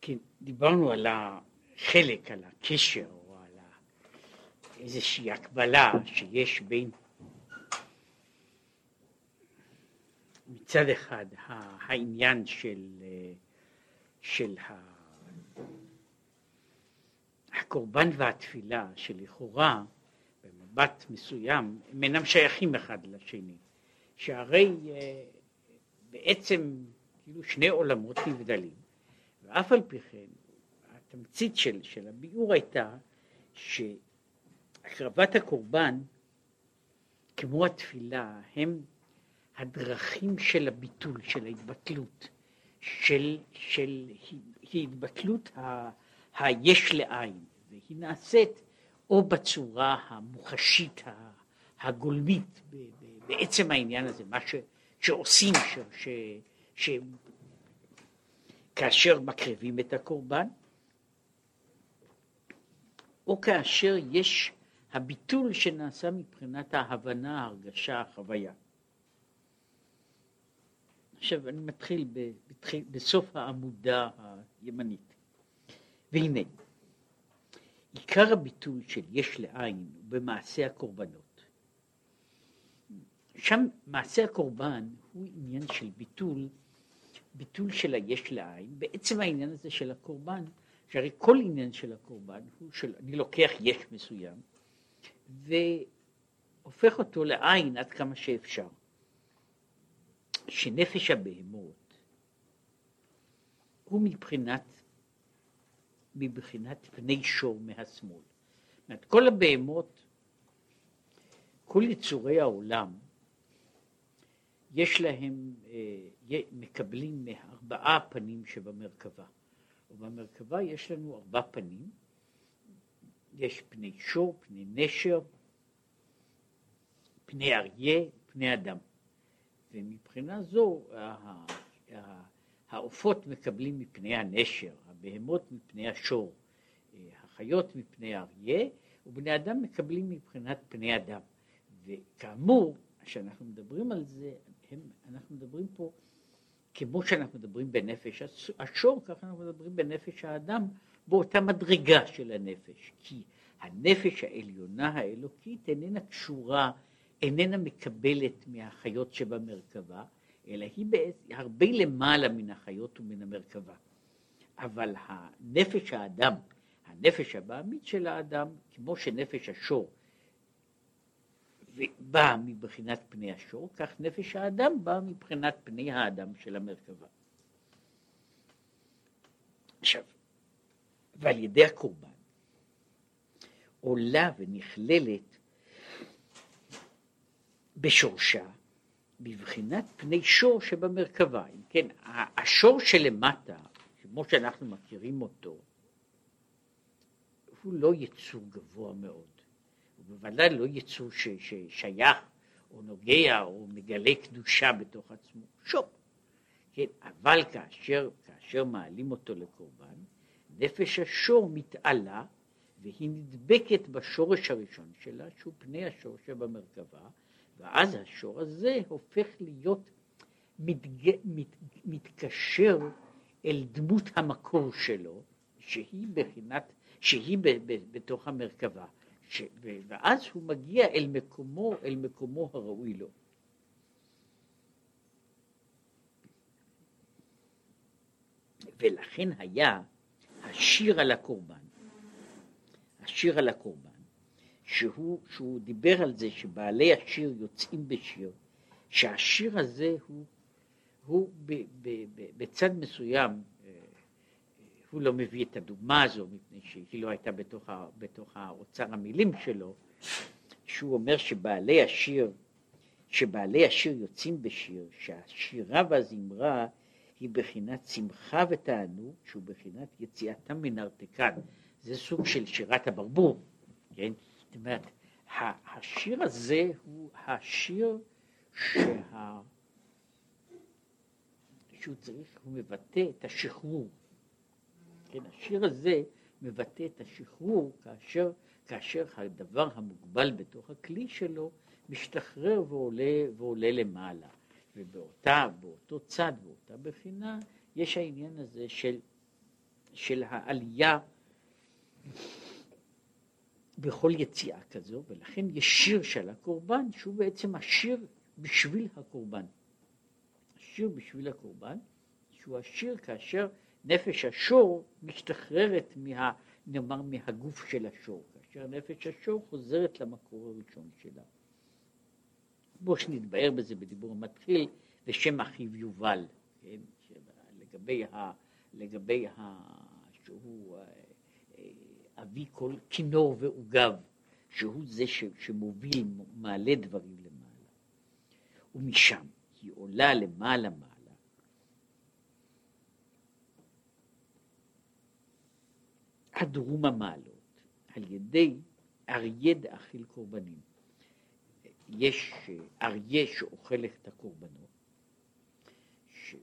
כן, דיברנו על החלק, על הקשר, או על איזושהי הקבלה שיש בין מצד אחד העניין של, של הקורבן והתפילה, שלכאורה במבט מסוים הם אינם שייכים אחד לשני, שהרי אה, בעצם כאילו שני עולמות נבדלים, ואף על פי כן התמצית של, של הביאור הייתה שהקרבת הקורבן כמו התפילה הם הדרכים של הביטול, של ההתבטלות, של, של התבטלות ה, היש לעין, והיא נעשית או בצורה המוחשית הגולמית בעצם העניין הזה, מה ש, שעושים ש, ש, ש, כאשר מקריבים את הקורבן, או כאשר יש הביטול שנעשה מבחינת ההבנה, ההרגשה, החוויה. עכשיו אני מתחיל בתחיל, בסוף העמודה הימנית. והנה, עיקר הביטול של יש לעין הוא במעשה הקורבנות. שם מעשה הקורבן הוא עניין של ביטול, ביטול של היש לעין, בעצם העניין הזה של הקורבן, שהרי כל עניין של הקורבן הוא של, אני לוקח יש מסוים והופך אותו לעין עד כמה שאפשר. שנפש הבהמות הוא מבחינת, מבחינת פני שור מהשמאל. זאת כל הבהמות, כל יצורי העולם, יש להם, אה, מקבלים מארבעה פנים שבמרכבה. ובמרכבה יש לנו ארבע פנים, יש פני שור, פני נשר, פני אריה, פני אדם. ומבחינה זו העופות מקבלים מפני הנשר, הבהמות מפני השור, החיות מפני האריה, ובני אדם מקבלים מבחינת פני אדם. וכאמור, כשאנחנו מדברים על זה, הם, אנחנו מדברים פה, כמו שאנחנו מדברים בנפש השור, ככה אנחנו מדברים בנפש האדם, באותה מדרגה של הנפש. כי הנפש העליונה האלוקית איננה קשורה איננה מקבלת מהחיות שבמרכבה, אלא היא הרבה למעלה מן החיות ומן המרכבה. אבל הנפש האדם, הנפש הבעמית של האדם, כמו שנפש השור באה מבחינת פני השור, כך נפש האדם באה מבחינת פני האדם של המרכבה. עכשיו, ועל ידי הקורבן עולה ונכללת בשורשה, בבחינת פני שור שבמרכבה. אם כן, השור שלמטה, כמו שאנחנו מכירים אותו, הוא לא יצור גבוה מאוד. בוודאי לא יצור ששייך או נוגע או מגלה קדושה בתוך עצמו. שור. כן, אבל כאשר, כאשר מעלים אותו לקורבן, נפש השור מתעלה והיא נדבקת בשורש הראשון שלה, שהוא פני השור שבמרכבה, ואז השור הזה הופך להיות מתג... מת... מתקשר אל דמות המקור שלו, שהיא בחינת, שהיא ב... ב... בתוך המרכבה, ש... ואז הוא מגיע אל מקומו, אל מקומו הראוי לו. ולכן היה השיר על הקורבן, השיר על הקורבן, שהוא, שהוא דיבר על זה שבעלי השיר יוצאים בשיר, שהשיר הזה הוא, הוא ב, ב, ב, בצד מסוים, הוא לא מביא את הדוגמה הזו מפני שהיא לא הייתה בתוך, ה, בתוך האוצר המילים שלו, שהוא אומר שבעלי השיר, שבעלי השיר יוצאים בשיר, שהשירה והזמרה היא בחינת שמחה ותענוג, שהוא בחינת יציאתם מן ארתקן. זה סוג של שירת הברבור, כן? זאת אומרת, השיר הזה הוא השיר שה... שהוא צריך, הוא מבטא את השחרור. כן, השיר הזה מבטא את השחרור כאשר, כאשר הדבר המוגבל בתוך הכלי שלו משתחרר ועולה, ועולה למעלה. ובאותה, באותו צד, באותה בחינה, יש העניין הזה של של העלייה בכל יציאה כזו, ולכן יש שיר של הקורבן שהוא בעצם השיר בשביל הקורבן. השיר בשביל הקורבן, שהוא השיר כאשר נפש השור משתחררת מה, נאמר מהגוף של השור, כאשר נפש השור חוזרת למקור הראשון שלה. בואו שנתבהר בזה בדיבור המתחיל, ושם אחיו יובל, כן, לגבי, ה, לגבי ה, שהוא אה, אבי כל כינור ועוגב, שהוא זה ש, שמוביל, מעלה דברים למעלה. ומשם היא עולה למעלה מעלה. עד רום המעלות, על ידי אריה דאכיל קורבנים. יש אריה שאוכל את הקורבנות, ש...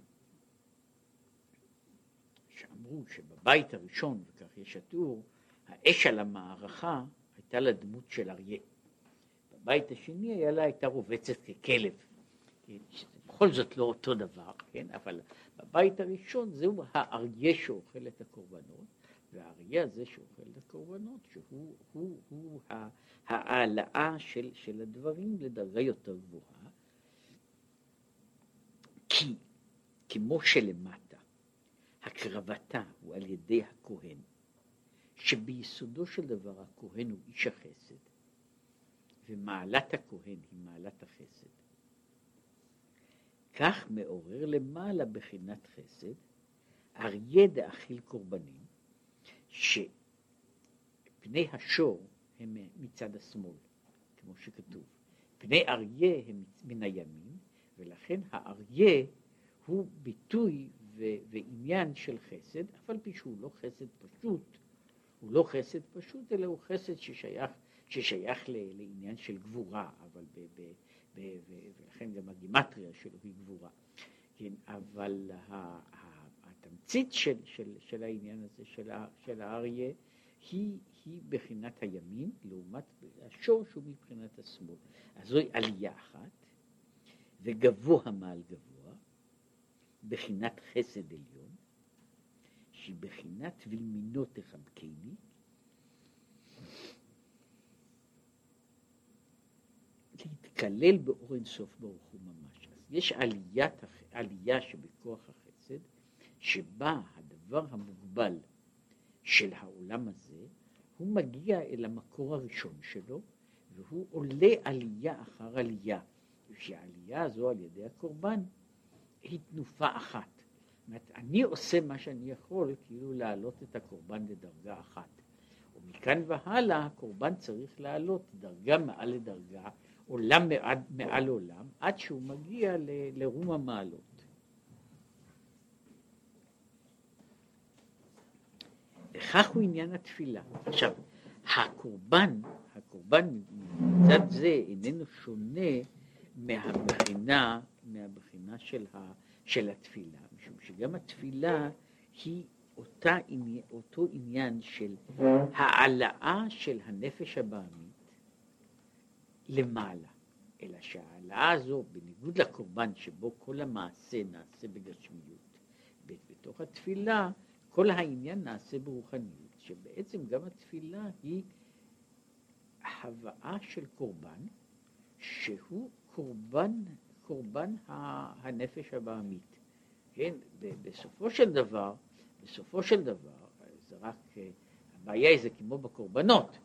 שאמרו שבבית הראשון, וכך יש התיאור, האש על המערכה הייתה לה דמות של אריה. בבית השני היה לה, הייתה רובצת ככלב. בכל זאת לא אותו דבר, כן? אבל בבית הראשון זהו האריה שאוכל את הקורבנות, והאריה הזה שאוכל את הקורבנות, שהוא הוא, הוא העלאה של, של הדברים לדרגה יותר גבוהה, כי כמו שלמטה הקרבתה הוא על ידי הכהן, שביסודו של דבר הכהן הוא איש החסד, ומעלת הכהן היא מעלת החסד. כך מעורר למעלה בחינת חסד, אריה דאכיל קורבנים, שפני השור הם מצד השמאל, כמו שכתוב. פני אריה הם מן הימין, ולכן האריה הוא ביטוי ו- ועניין של חסד, אף על פי שהוא לא חסד פשוט, הוא לא חסד פשוט, אלא הוא חסד ששייך, ששייך ל- לעניין של גבורה, אבל ב- ב- ב- ולכן גם הגימטריה שלו היא גבורה. כן, אבל התמצית של, של, של העניין הזה, של, של האריה, היא, היא בחינת הימין, לעומת השור שהוא מבחינת השמאל. אז זוהי עלייה אחת, וגבוה מעל גבוה, בחינת חסד עליון, שהיא בחינת וימינו תחבקני, להתקלל באור אינסוף ברוך הוא ממש. אז יש עליית, עלייה שבכוח החסד, שבה הדבר המוגבל של העולם הזה, הוא מגיע אל המקור הראשון שלו, והוא עולה עלייה אחר עלייה, ושהעלייה הזו על ידי הקורבן היא תנופה אחת. זאת אומרת, אני עושה מה שאני יכול, כאילו להעלות את הקורבן לדרגה אחת. ומכאן והלאה הקורבן צריך לעלות דרגה מעל לדרגה, עולם מעל, מעל עולם, עד שהוא מגיע ל, לרום המעלות. וכך הוא עניין התפילה. עכשיו, הקורבן, הקורבן מצד זה איננו שונה מהבחינה, מהבחינה של, ה, של התפילה, משום שגם התפילה היא אותה, אותו עניין של העלאה של הנפש הבעמית למעלה, אלא שההעלאה הזו, בניגוד לקורבן שבו כל המעשה נעשה בגשמיות, בתוך התפילה כל העניין נעשה ברוחניות, שבעצם גם התפילה היא הבאה של קורבן, שהוא קורבן, קורבן הנפש הבעמית. כן, בסופו של דבר, בסופו של דבר, זה רק, הבעיה היא זה כמו בקורבנות.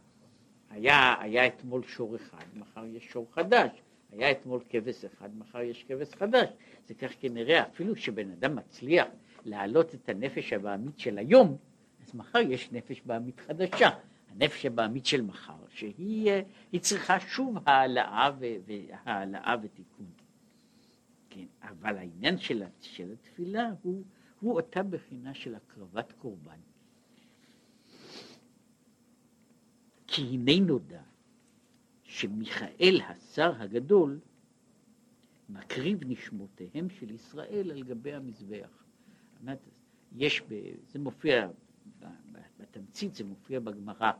היה, היה אתמול שור אחד, מחר יש שור חדש. היה אתמול כבש אחד, מחר יש כבש חדש. זה כך כנראה, אפילו שבן אדם מצליח להעלות את הנפש הבעמית של היום, אז מחר יש נפש בעמית חדשה. הנפש הבעמית של מחר, שהיא צריכה שוב העלאה, והעלאה ותיקון. כן, אבל העניין של, של התפילה הוא, הוא אותה בחינה של הקרבת קורבן. כי הנה נודע שמיכאל השר הגדול מקריב נשמותיהם של ישראל על גבי המזבח. יש, זה מופיע, בתמצית זה מופיע בגמרא,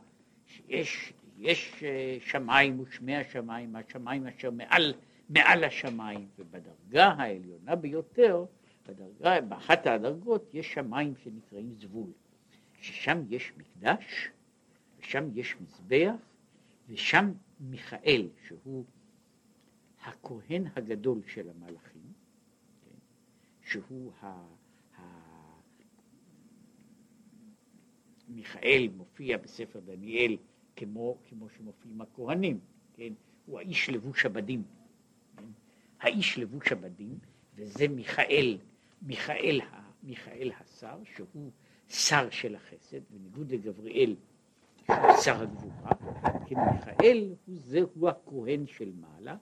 שיש יש אה, שמיים ושמי השמיים, השמיים אשר מעל, מעל השמיים, ובדרגה העליונה ביותר, בדרגה, באחת הדרגות יש שמיים שנקראים זבול. ששם יש מקדש, ושם יש מזבח, ושם מיכאל, שהוא הכהן הגדול של המלאכים, כן, שהוא. ה... מיכאל מופיע בספר דניאל כמו, כמו שמופיעים הכהנים, כן? הוא האיש לבוש הבדים. כן? האיש לבוש הבדים, וזה מיכאל, מיכאל, מיכאל השר, שהוא שר של החסד, בניגוד לגבריאל, שהוא שר הגבורה, כן, מיכאל הוא זה, הוא הכהן של מעלה,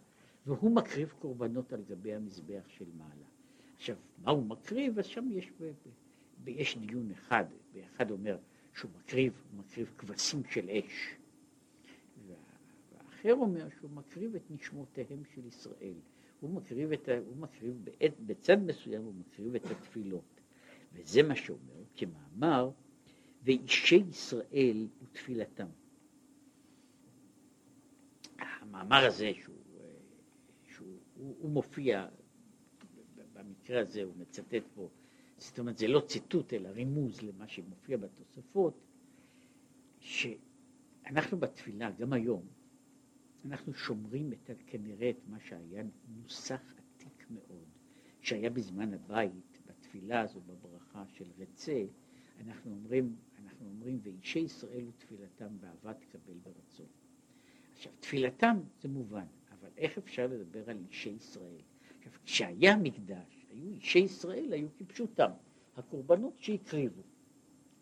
והוא מקריב קורבנות על גבי המזבח של מעלה. עכשיו, מה הוא מקריב? אז שם יש, יש דיון אחד, ואחד אומר שהוא מקריב, הוא מקריב כבשים של אש, והאחר אומר שהוא מקריב את נשמותיהם של ישראל. הוא מקריב, את, הוא מקריב בעת, בצד מסוים, הוא מקריב את התפילות. וזה מה שאומר, כמאמר, ואישי ישראל ותפילתם. המאמר הזה שהוא, שהוא הוא, הוא מופיע, במקרה הזה הוא מצטט פה, זאת אומרת זה לא ציטוט אלא רימוז למה שמופיע בתוספות, שאנחנו בתפילה, גם היום, אנחנו שומרים את, כנראה את מה שהיה נוסח עתיק מאוד, שהיה בזמן הבית, בתפילה הזו, בברכה של רצה, אנחנו אומרים, אנחנו אומרים, ואישי ישראל ותפילתם באהבה תקבל ברצון. עכשיו, תפילתם זה מובן, אבל איך אפשר לדבר על אישי ישראל? עכשיו, כשהיה מקדש, היו אישי ישראל, היו כפשוטם, הקורבנות שהקריבו,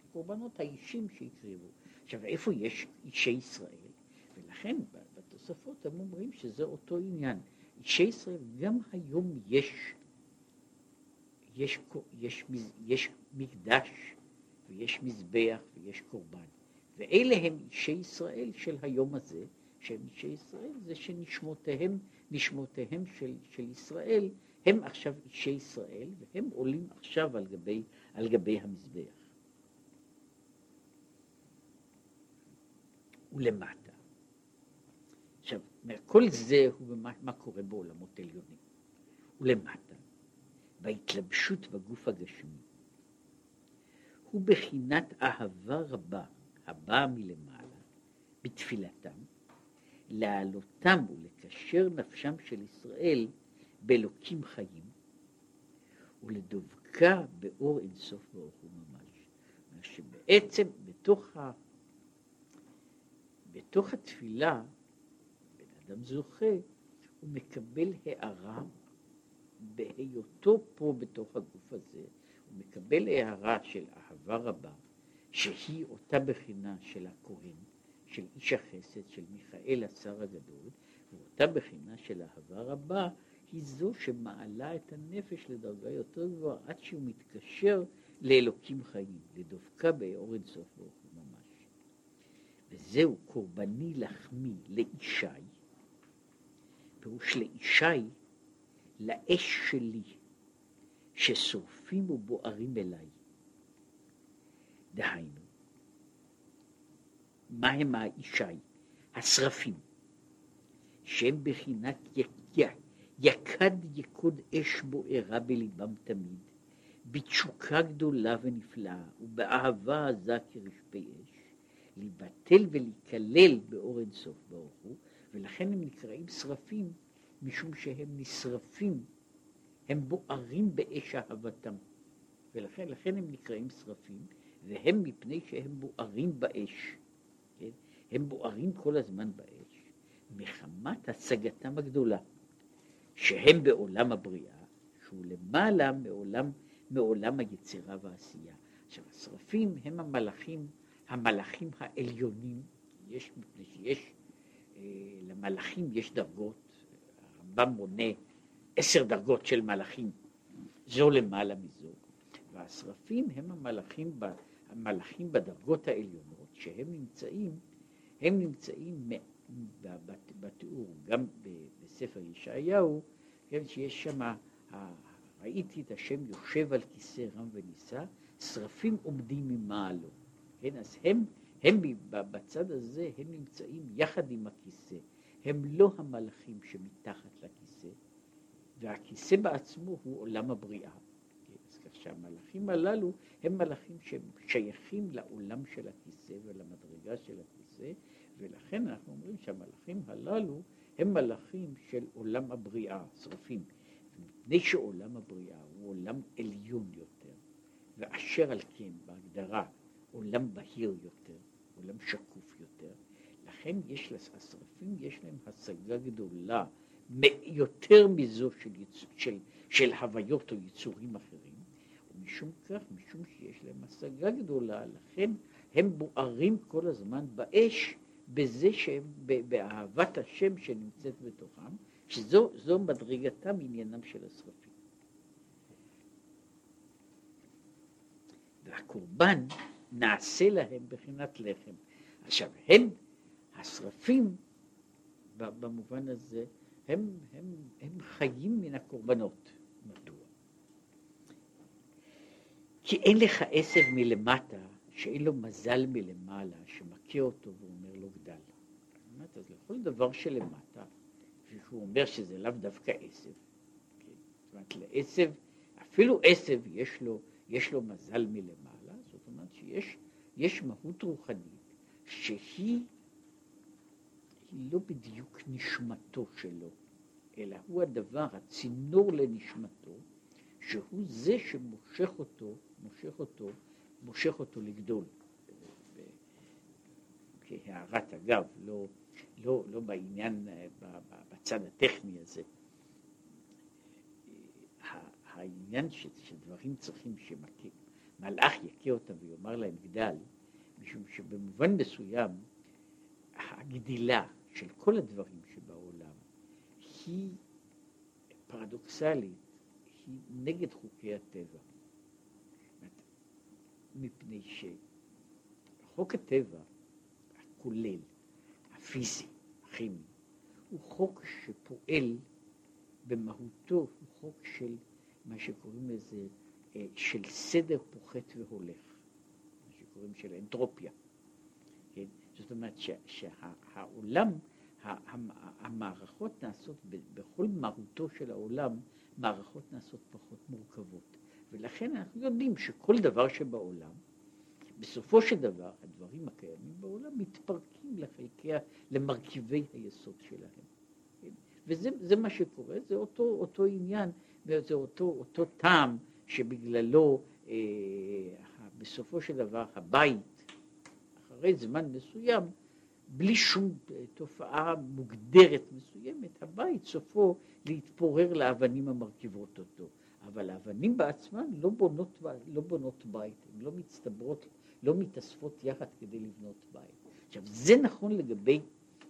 הקורבנות האישים שהקריבו. עכשיו, איפה יש אישי ישראל? ולכן בתוספות הם אומרים שזה אותו עניין. אישי ישראל, גם היום יש, יש, יש, יש, מקדש ויש מזבח ויש קורבן. ואלה הם אישי ישראל של היום הזה, שהם אישי ישראל, זה שנשמותיהם, נשמותיהם של, של ישראל, הם עכשיו אישי ישראל, והם עולים עכשיו על גבי, על גבי המזבח. ולמטה. עכשיו, כל זה הוא במה, מה קורה בעולמות עליונים. ולמטה, בהתלבשות בגוף הגשמי, הוא בחינת אהבה רבה הבאה מלמעלה, בתפילתם, להעלותם ולקשר נפשם של ישראל באלוקים חיים, ולדבקה באור אינסוף ברוך הוא ממש. שבעצם בתוך, ה... בתוך התפילה, בן אדם זוכה, הוא מקבל הערה בהיותו פה בתוך הגוף הזה, הוא מקבל הערה של אהבה רבה, שהיא אותה בחינה של הכהן, של איש החסד, של מיכאל השר הגדול, ואותה בחינה של אהבה רבה היא זו שמעלה את הנפש לדרגה יותר גבוהה עד שהוא מתקשר לאלוקים חיים, לדבקה באור אינסוף ברוך הוא ממש. וזהו קורבני לחמי לישי, פירוש לישי, לאש שלי, ששורפים ובוערים אליי. דהיינו, מה הם הישי? השרפים, שהם בחינת יקיה, יקד יקוד אש בוערה בליבם תמיד, בתשוקה גדולה ונפלאה, ובאהבה עזה כרשפי אש, להיבטל ולהיכלל באור אינסוף ברוך הוא, ולכן הם נקראים שרפים, משום שהם נשרפים, הם בוערים באש אהבתם, ולכן לכן הם נקראים שרפים, והם מפני שהם בוערים באש, כן? הם בוערים כל הזמן באש, מחמת השגתם הגדולה. שהם בעולם הבריאה, שהוא למעלה מעולם, מעולם היצירה והעשייה. עכשיו, השרפים הם המלאכים, המלאכים העליונים, יש, מפני שיש, אה, למלאכים יש דרגות, הרמב"ם מונה עשר דרגות של מלאכים, זו למעלה מזו, והשרפים הם המלאכים, המלאכים בדרגות העליונות, שהם נמצאים, הם נמצאים בתיאור, גם בספר ישעיהו, כן, שיש שם, ראיתי את השם יושב על כיסא רם ונישא, שרפים עומדים ממעלו. כן, אז הם, הם בצד הזה, הם נמצאים יחד עם הכיסא. הם לא המלאכים שמתחת לכיסא, והכיסא בעצמו הוא עולם הבריאה. כן, אז כך שהמלאכים הללו הם מלאכים שהם שייכים לעולם של הכיסא ולמדרגה של הכיסא, ולכן אנחנו אומרים שהמלאכים הללו הם מלאכים של עולם הבריאה, שרפים. מפני שעולם הבריאה הוא עולם עליון יותר, ואשר על כן בהגדרה עולם בהיר יותר, עולם שקוף יותר, לכן יש לשרפים, יש להם השגה גדולה יותר מזו של. של, של הוויות או יצורים אחרים, ומשום כך, משום שיש להם השגה גדולה, לכן הם בוערים כל הזמן באש, בזה שהם, באהבת השם שנמצאת בתוכם, שזו מדרגתם עניינם של השרפים. והקורבן נעשה להם בחינת לחם. עכשיו, הם, השרפים, במובן הזה, הם, הם, הם חיים מן הקורבנות. מדוע? כי אין לך עשב מלמטה שאין לו מזל מלמעלה, שמכה אותו גדל. אז לכל דבר שלמטה, שהוא אומר שזה לאו דווקא עשב. כן? זאת אומרת, לעשב, אפילו עשב יש לו, יש לו מזל מלמעלה, זאת אומרת שיש מהות רוחנית שהיא היא לא בדיוק נשמתו שלו, אלא הוא הדבר, הצינור לנשמתו, שהוא זה שמושך אותו, מושך אותו, מושך אותו לגדול. כהערת אגב, לא, לא, לא בעניין, בצד הטכני הזה. העניין ש, שדברים צריכים שמלאך יכה אותם ויאמר להם גדל, משום שבמובן מסוים הגדילה של כל הדברים שבעולם היא פרדוקסלית, היא נגד חוקי הטבע. מפני שחוק הטבע הכולל, הפיזי, הכימי, הוא חוק שפועל במהותו, הוא חוק של מה שקוראים לזה, אה, של סדר פוחת והולך, מה שקוראים של אנטרופיה. כן? זאת אומרת שהעולם, המערכות נעשות, בכל מהותו של העולם, מערכות נעשות פחות מורכבות. ולכן אנחנו יודעים שכל דבר שבעולם, בסופו של דבר, הדברים הקיימים בעולם מתפרקים לחלקי, למרכיבי היסוד שלהם. כן? וזה מה שקורה, זה אותו, אותו עניין, זה אותו, אותו טעם שבגללו אה, בסופו של דבר הבית אחרי זמן מסוים, בלי שום תופעה מוגדרת מסוימת, הבית סופו להתפורר לאבנים המרכיבות אותו. אבל האבנים בעצמן לא בונות, לא בונות בית, הן לא מצטברות, לא מתאספות יחד כדי לבנות בית. עכשיו, זה נכון לגבי,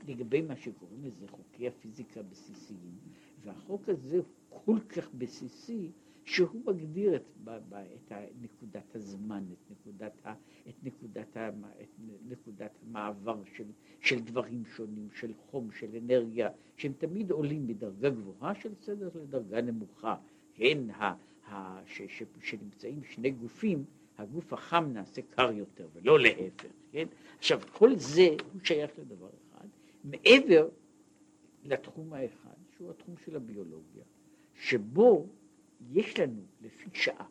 לגבי מה שקוראים לזה חוקי הפיזיקה הבסיסיים, והחוק הזה הוא כל כך בסיסי, שהוא מגדיר את, ב, ב, את נקודת הזמן, את נקודת, ה, את נקודת, ה, את נקודת המעבר של, של דברים שונים, של חום, של אנרגיה, שהם תמיד עולים מדרגה גבוהה של סדר לדרגה נמוכה. הן ה, ה, ש, ש, שנמצאים שני גופים, הגוף החם נעשה קר יותר ולא להפך, כן? עכשיו, כל זה הוא שייך לדבר אחד, מעבר לתחום האחד, שהוא התחום של הביולוגיה, שבו יש לנו לפי שעה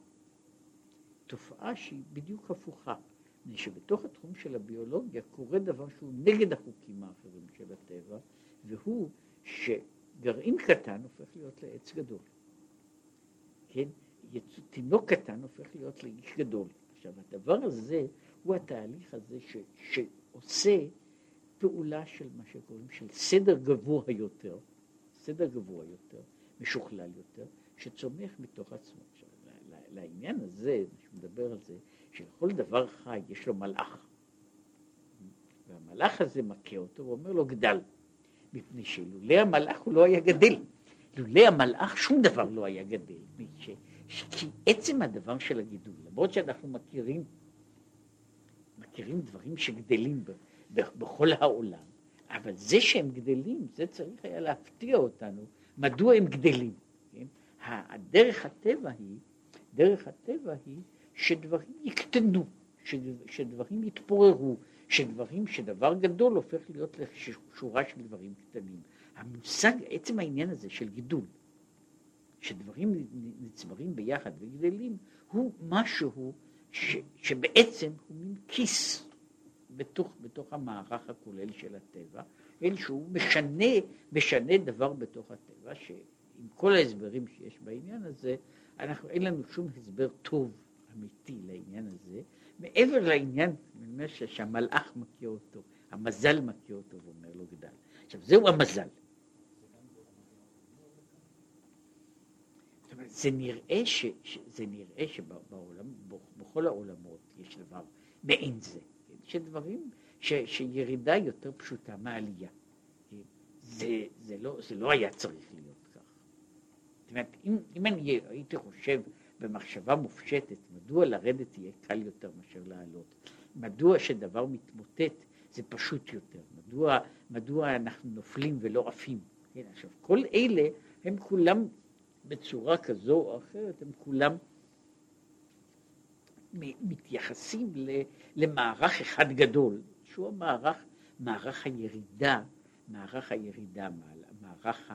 תופעה שהיא בדיוק הפוכה, שבתוך התחום של הביולוגיה קורה דבר שהוא נגד החוקים האחרים של הטבע, והוא שגרעין קטן הופך להיות לעץ גדול. כן? תינוק קטן הופך להיות לאיש גדול. עכשיו, הדבר הזה הוא התהליך הזה ש, שעושה פעולה של מה שקוראים של סדר גבוה יותר, סדר גבוה יותר, משוכלל יותר, שצומח מתוך עצמו. עכשיו, לעניין הזה, שמדבר על זה, שלכל דבר חי יש לו מלאך. והמלאך הזה מכה אותו ואומר לו גדל, מפני שלולא המלאך הוא לא היה גדל. לולא המלאך שום דבר לא היה גדל. כי עצם הדבר של הגידול, למרות שאנחנו מכירים, מכירים דברים שגדלים ב, ב, בכל העולם, אבל זה שהם גדלים, זה צריך היה להפתיע אותנו, מדוע הם גדלים. כן? הדרך הטבע היא, דרך הטבע היא שדברים יקטנו, שדברים יתפוררו, שדברים, שדבר גדול הופך להיות לשורה של דברים קטנים. המושג, עצם העניין הזה של גידול, שדברים נצברים ביחד וגדלים, הוא משהו ש, שבעצם הוא מין כיס בתוך, בתוך המערך הכולל של הטבע, אלא שהוא משנה, משנה דבר בתוך הטבע, שעם כל ההסברים שיש בעניין הזה, אנחנו, אין לנו שום הסבר טוב, אמיתי, לעניין הזה, מעבר לעניין, שהמלאך מכיר אותו, המזל מכיר אותו ואומר לו גדל. עכשיו, זהו המזל. זה נראה, ש, זה נראה שבעולם, בכל העולמות יש דבר מעין זה, כן? שדברים, ש, שירידה יותר פשוטה מעלייה. זה, זה, לא, זה לא היה צריך להיות כך. זאת אומרת, אם, אם אני הייתי חושב במחשבה מופשטת, מדוע לרדת יהיה קל יותר מאשר לעלות? מדוע שדבר מתמוטט זה פשוט יותר? מדוע, מדוע אנחנו נופלים ולא עפים? כן, עכשיו, כל אלה הם כולם בצורה כזו או אחרת, הם כולם מתייחסים למערך אחד גדול, שהוא המערך, מערך הירידה, מערך הירידה, מערך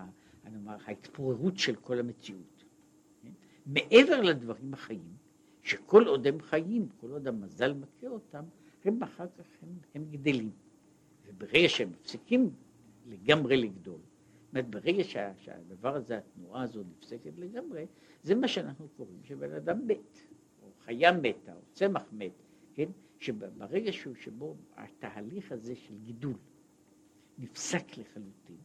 אומר, ההתפוררות של כל המציאות. כן? מעבר לדברים החיים, שכל עוד הם חיים, כל עוד המזל מכיר אותם, הם אחר כך הם, הם גדלים. וברגע שהם מפסיקים לגמרי לגדול, אומרת, ברגע שה, שהדבר הזה, התנועה הזו נפסקת לגמרי, זה מה שאנחנו קוראים שבן אדם מת, או חיה מתה, או צמח מת, כן? שברגע שהוא, שבו התהליך הזה של גידול נפסק לחלוטין,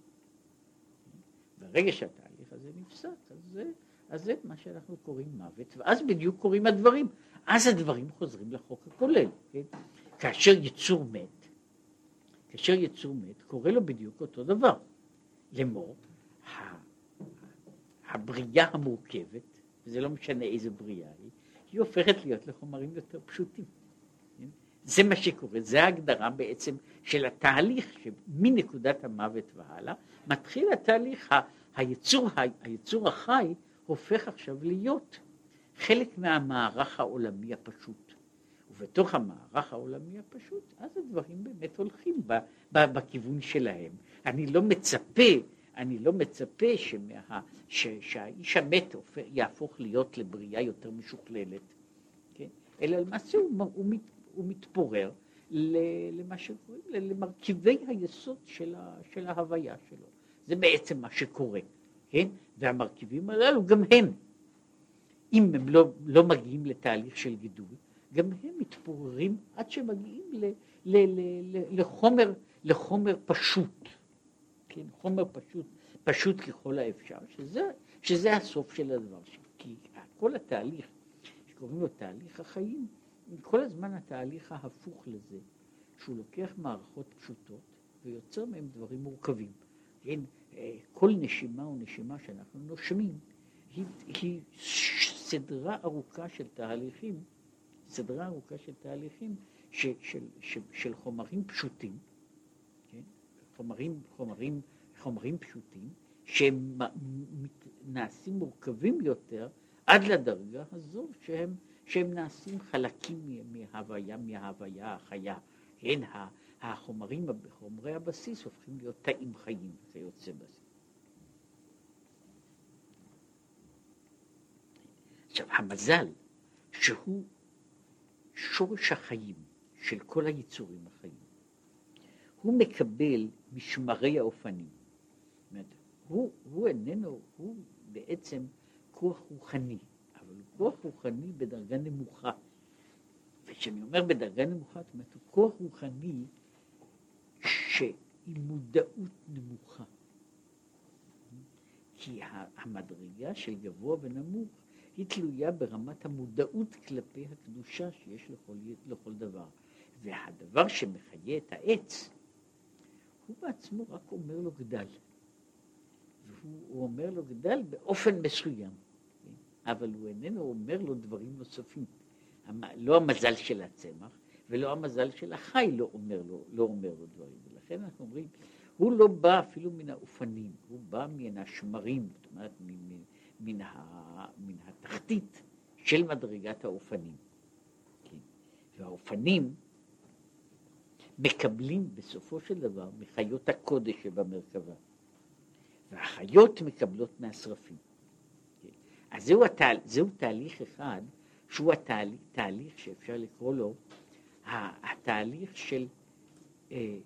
ברגע שהתהליך הזה נפסק, אז זה, אז זה מה שאנחנו קוראים מוות, ואז בדיוק קורים הדברים. אז הדברים חוזרים לחוק הכולל, כן? כאשר יצור מת, כאשר יצור מת, קורה לו בדיוק אותו דבר. לאמור, הבריאה המורכבת, וזה לא משנה איזה בריאה היא, היא הופכת להיות לחומרים יותר פשוטים. כן? זה מה שקורה, זה ההגדרה בעצם של התהליך שמנקודת המוות והלאה, מתחיל התהליך, היצור, היצור החי הופך עכשיו להיות חלק מהמערך העולמי הפשוט. ובתוך המערך העולמי הפשוט, אז הדברים באמת הולכים בכיוון שלהם. אני לא מצפה, אני לא מצפה שמה, ש, שהאיש המת יהפוך להיות לבריאה יותר משוכללת, כן? אלא למעשה הוא, הוא, מת, הוא מתפורר למה שקוראים, למרכיבי היסוד של, ה, של ההוויה שלו. זה בעצם מה שקורה, כן? והמרכיבים הללו גם הם, אם הם לא, לא מגיעים לתהליך של גידול, גם הם מתפוררים עד שמגיעים ל, ל, ל, ל, לחומר, לחומר פשוט, כן, חומר פשוט, פשוט ככל האפשר, שזה, שזה הסוף של הדבר, כי כל התהליך, שקוראים לו תהליך החיים, כל הזמן התהליך ההפוך לזה, שהוא לוקח מערכות פשוטות ויוצר מהם דברים מורכבים. כן, אה, כל נשימה או נשימה שאנחנו נושמים היא, היא סדרה ארוכה של תהליכים, סדרה ארוכה של תהליכים ש, של, של, של חומרים פשוטים, כן? חומרים, חומרים, חומרים פשוטים, שהם נעשים מורכבים יותר עד לדרגה הזו שהם, שהם נעשים חלקים מההוויה, מההוויה החיה. כן, החומרים, חומרי הבסיס הופכים להיות תאים חיים, זה יוצא בזה. עכשיו, המזל, שהוא שורש החיים של כל היצורים החיים, הוא מקבל משמרי האופנים. הוא, הוא איננו, הוא בעצם כוח רוחני, אבל הוא כוח רוחני בדרגה נמוכה. וכשאני אומר בדרגה נמוכה, זאת אומרת, הוא כוח רוחני שעם מודעות נמוכה. כי המדרגה של גבוה ונמוך היא תלויה ברמת המודעות כלפי הקדושה שיש לכל, לכל דבר. והדבר שמחיה את העץ, הוא בעצמו רק אומר לו גדל. והוא אומר לו גדל באופן מסוים, כן? אבל הוא איננו אומר לו דברים נוספים. לא המזל של הצמח ולא המזל של החי לא אומר לו, לא אומר לו דברים. ולכן אנחנו אומרים, הוא לא בא אפילו מן האופנים, הוא בא מן השמרים, זאת אומרת, מן, מן, ה, מן התחתית של מדרגת האופנים. כן? והאופנים מקבלים בסופו של דבר מחיות הקודש שבמרכבה, והחיות מקבלות מהשרפים. כן? אז זהו, התהל, זהו תהליך אחד, שהוא התהליך, תהליך שאפשר לקרוא לו התהליך של, אה,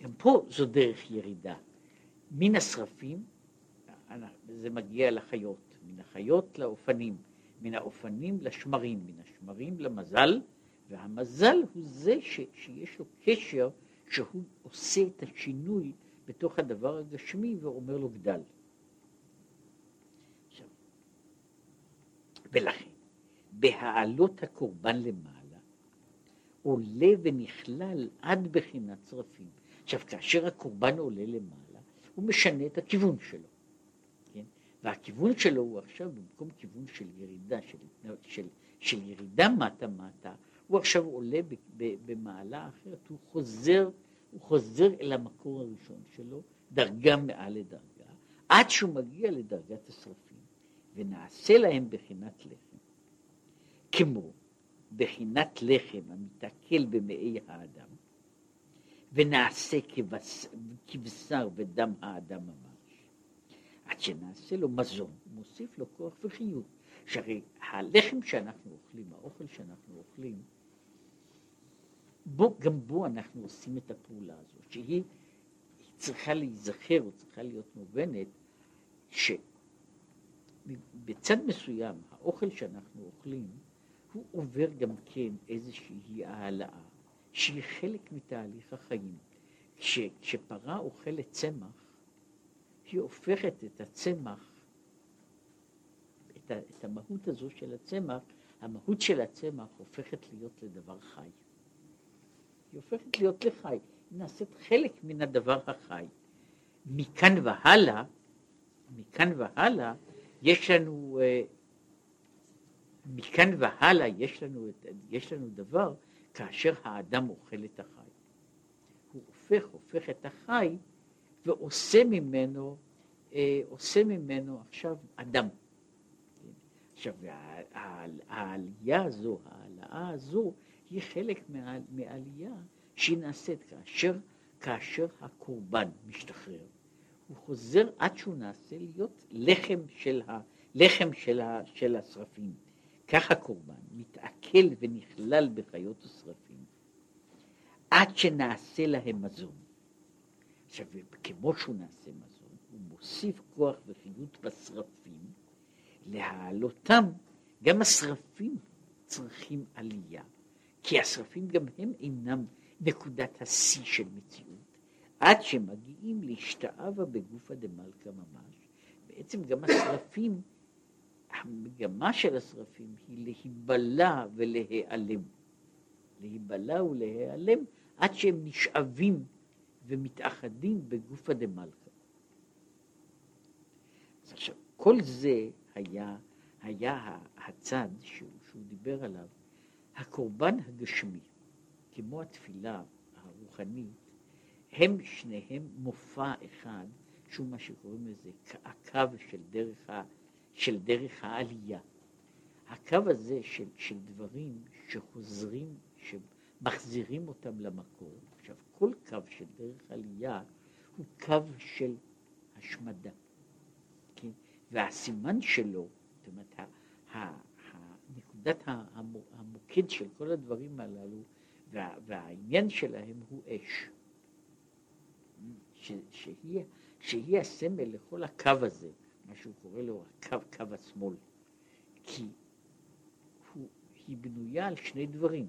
גם פה זו דרך ירידה. מן השרפים, זה מגיע לחיות, מן החיות לאופנים, מן האופנים לשמרים, מן השמרים למזל, והמזל הוא זה ש, שיש לו קשר שהוא עושה את השינוי בתוך הדבר הגשמי ואומר לו גדל. ולכן, בהעלות הקורבן למעלה, עולה ונכלל עד בחינת צרפים. עכשיו, כאשר הקורבן עולה למעלה, הוא משנה את הכיוון שלו. והכיוון שלו הוא עכשיו במקום כיוון של ירידה, של, של, של ירידה מטה-מטה, הוא עכשיו עולה במעלה אחרת, הוא חוזר, הוא חוזר אל המקור הראשון שלו, דרגה מעל לדרגה, עד שהוא מגיע לדרגת השרפים, ונעשה להם בחינת לחם. כמו בחינת לחם המתעכל במעי האדם, ונעשה כבש, כבשר ודם האדם ממש, עד שנעשה לו מזון, מוסיף לו כוח וחיות. שהרי הלחם שאנחנו אוכלים, האוכל שאנחנו אוכלים, בו, גם בו אנחנו עושים את הפעולה הזאת, שהיא צריכה להיזכר או צריכה להיות מובנת, שבצד מסוים האוכל שאנחנו אוכלים, הוא עובר גם כן איזושהי העלאה, שהיא חלק מתהליך החיים. כש, כשפרה אוכלת צמח, היא הופכת את הצמח, את, ה, את המהות הזו של הצמח, המהות של הצמח הופכת להיות לדבר חי. היא הופכת להיות לחי, היא נעשית חלק מן הדבר החי. מכאן והלאה, מכאן והלאה, יש לנו, אה, מכאן והלאה יש לנו, יש לנו דבר כאשר האדם אוכל את החי. הוא הופך, הופך את החי ועושה ממנו, אה, עושה ממנו עכשיו אדם. עכשיו, העלייה הזו, העלאה הזו, היא חלק מעלייה שהיא נעשית כאשר, כאשר הקורבן משתחרר. הוא חוזר עד שהוא נעשה להיות לחם של, ה, לחם של, ה, של השרפים. כך הקורבן מתעכל ונכלל בחיות השרפים עד שנעשה להם מזון. עכשיו, כמו שהוא נעשה מזון, הוא מוסיף כוח וחיות בשרפים להעלותם. גם השרפים צריכים עלייה. כי השרפים גם הם אינם נקודת השיא של מציאות, עד שמגיעים להשתאווה בגופא דמלכא ממש. בעצם גם השרפים, המגמה של השרפים היא להיבלע ולהיעלם. להיבלע ולהיעלם עד שהם נשאבים ומתאחדים בגופא דמלכא. אז עכשיו, כל זה היה, היה הצד שהוא, שהוא דיבר עליו הקורבן הגשמי, כמו התפילה הרוחנית, הם שניהם מופע אחד, שהוא מה שקוראים לזה הקו של דרך, ה, של דרך העלייה. הקו הזה של, של דברים שחוזרים, שמחזירים אותם למקור. כל קו של דרך עלייה הוא קו של השמדה. כן? והסימן שלו, זאת אומרת, נקודת המוקד של כל הדברים הללו, וה, והעניין שלהם הוא אש. ש, שהיא, שהיא הסמל לכל הקו הזה, מה שהוא קורא לו הקו, קו השמאל. כי הוא, היא בנויה על שני דברים.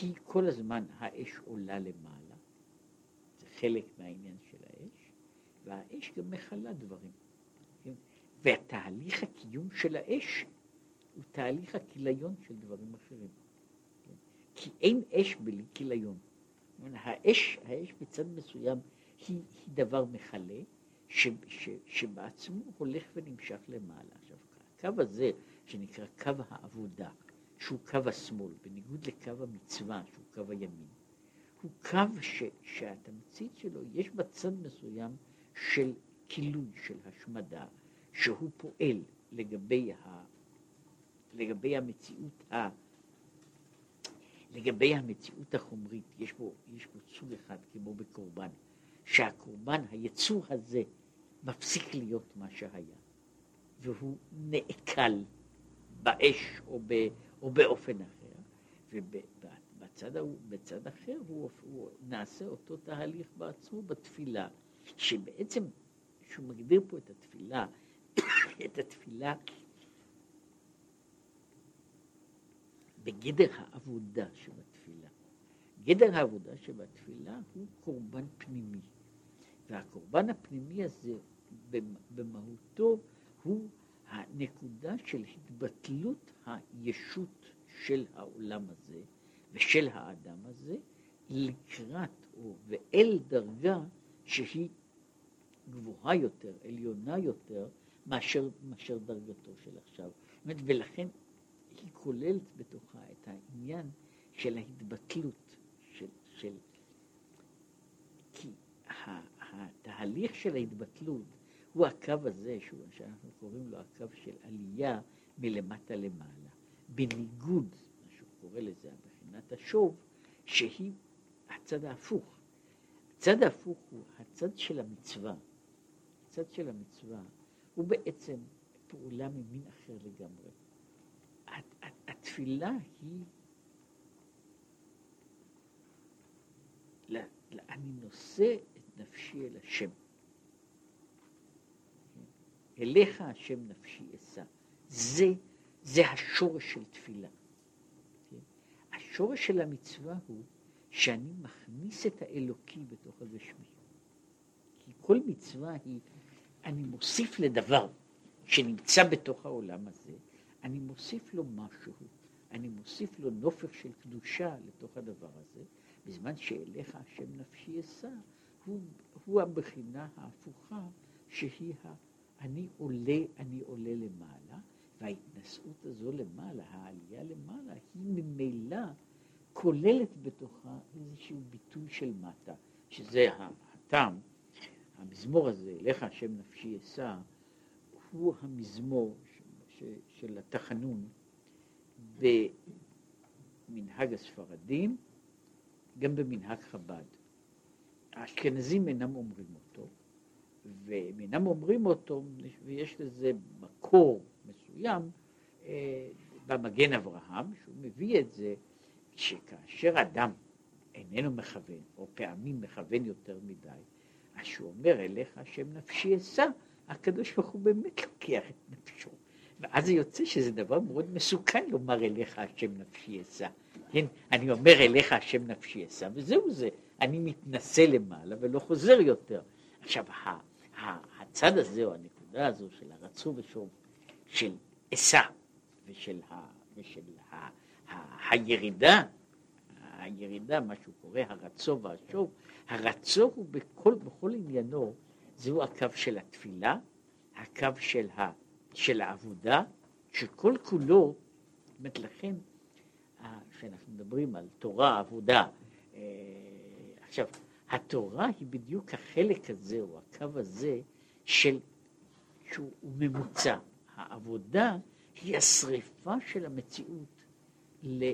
היא כל הזמן, האש עולה למעלה, זה חלק מהעניין של האש, והאש גם מכלה דברים. והתהליך הקיום של האש הוא תהליך הכיליון של דברים אחרים. כי אין אש בלי כיליון. האש, האש בצד מסוים היא, היא דבר מכלה, ש, ש, שבעצמו הולך ונמשך למעלה. עכשיו, הקו הזה, שנקרא קו העבודה, שהוא קו השמאל, בניגוד לקו המצווה, שהוא קו הימין, הוא קו ש, שהתמצית שלו, יש בצד מסוים של כילוי, של השמדה, שהוא פועל לגבי ה... לגבי המציאות ה... לגבי המציאות החומרית, יש בו, יש בו סוג אחד כמו בקורבן, שהקורבן, היצור הזה, מפסיק להיות מה שהיה, והוא נאכל באש או, ב, או באופן אחר, ובצד בצד אחר הוא, הוא נעשה אותו תהליך בעצמו בתפילה, שבעצם, שהוא מגדיר פה את התפילה, את התפילה בגדר העבודה שבתפילה. גדר העבודה שבתפילה הוא קורבן פנימי, והקורבן הפנימי הזה במהותו הוא הנקודה של התבטלות הישות של העולם הזה ושל האדם הזה לקראת או ואל דרגה שהיא גבוהה יותר, עליונה יותר, מאשר, מאשר דרגתו של עכשיו. באמת, ולכן היא כוללת בתוכה את העניין של ההתבטלות, של, של... כי התהליך של ההתבטלות הוא הקו הזה, שהוא, שאנחנו קוראים לו הקו של עלייה מלמטה למעלה. בניגוד, מה שהוא קורא לזה, מבחינת השוב, שהיא הצד ההפוך. הצד ההפוך הוא הצד של המצווה. הצד של המצווה הוא בעצם פעולה ממין אחר לגמרי. התפילה היא, אני נושא את נפשי אל השם. אליך השם נפשי אשא. זה, זה השורש של תפילה. השורש של המצווה הוא שאני מכניס את האלוקי בתוך הגשמי. כי כל מצווה היא, אני מוסיף לדבר שנמצא בתוך העולם הזה, אני מוסיף לו משהו, אני מוסיף לו נופך של קדושה לתוך הדבר הזה, בזמן שאליך השם נפשי אשא, הוא, הוא הבחינה ההפוכה שהיא ה... אני עולה, אני עולה למעלה, וההתנשאות הזו למעלה, העלייה למעלה, היא ממילא כוללת בתוכה איזשהו ביטוי של מטה, שזה הטעם, המזמור הזה, אליך השם נפשי אשא, הוא המזמור של התחנון במנהג הספרדים, גם במנהג חב"ד. האשכנזים אינם אומרים אותו, והם אינם אומרים אותו, ויש לזה מקור מסוים אה, במגן אברהם, שהוא מביא את זה, שכאשר אדם איננו מכוון, או פעמים מכוון יותר מדי, אז שהוא אומר אליך השם נפשי אשא, הקדוש ברוך הוא באמת לוקח את נפשו. ואז זה יוצא שזה דבר מאוד מסוכן לומר אליך השם נפשי אשא. כן, אני אומר אליך השם נפשי אשא, וזהו זה, אני מתנשא למעלה ולא חוזר יותר. עכשיו, הצד הזה, או הנקודה הזו של הרצו ושוב, של אשא ושל, ה, ושל ה, ה, הירידה, הירידה, מה שהוא קורא הרצו והשוב, הרצו הוא בכל, בכל עניינו, זהו הקו של התפילה, הקו של, ה, של העבודה, שכל כולו, אומרת לכן, כשאנחנו מדברים על תורה, עבודה, אה, עכשיו, התורה היא בדיוק החלק הזה, או הקו הזה, של, שהוא ממוצע. העבודה היא השריפה של המציאות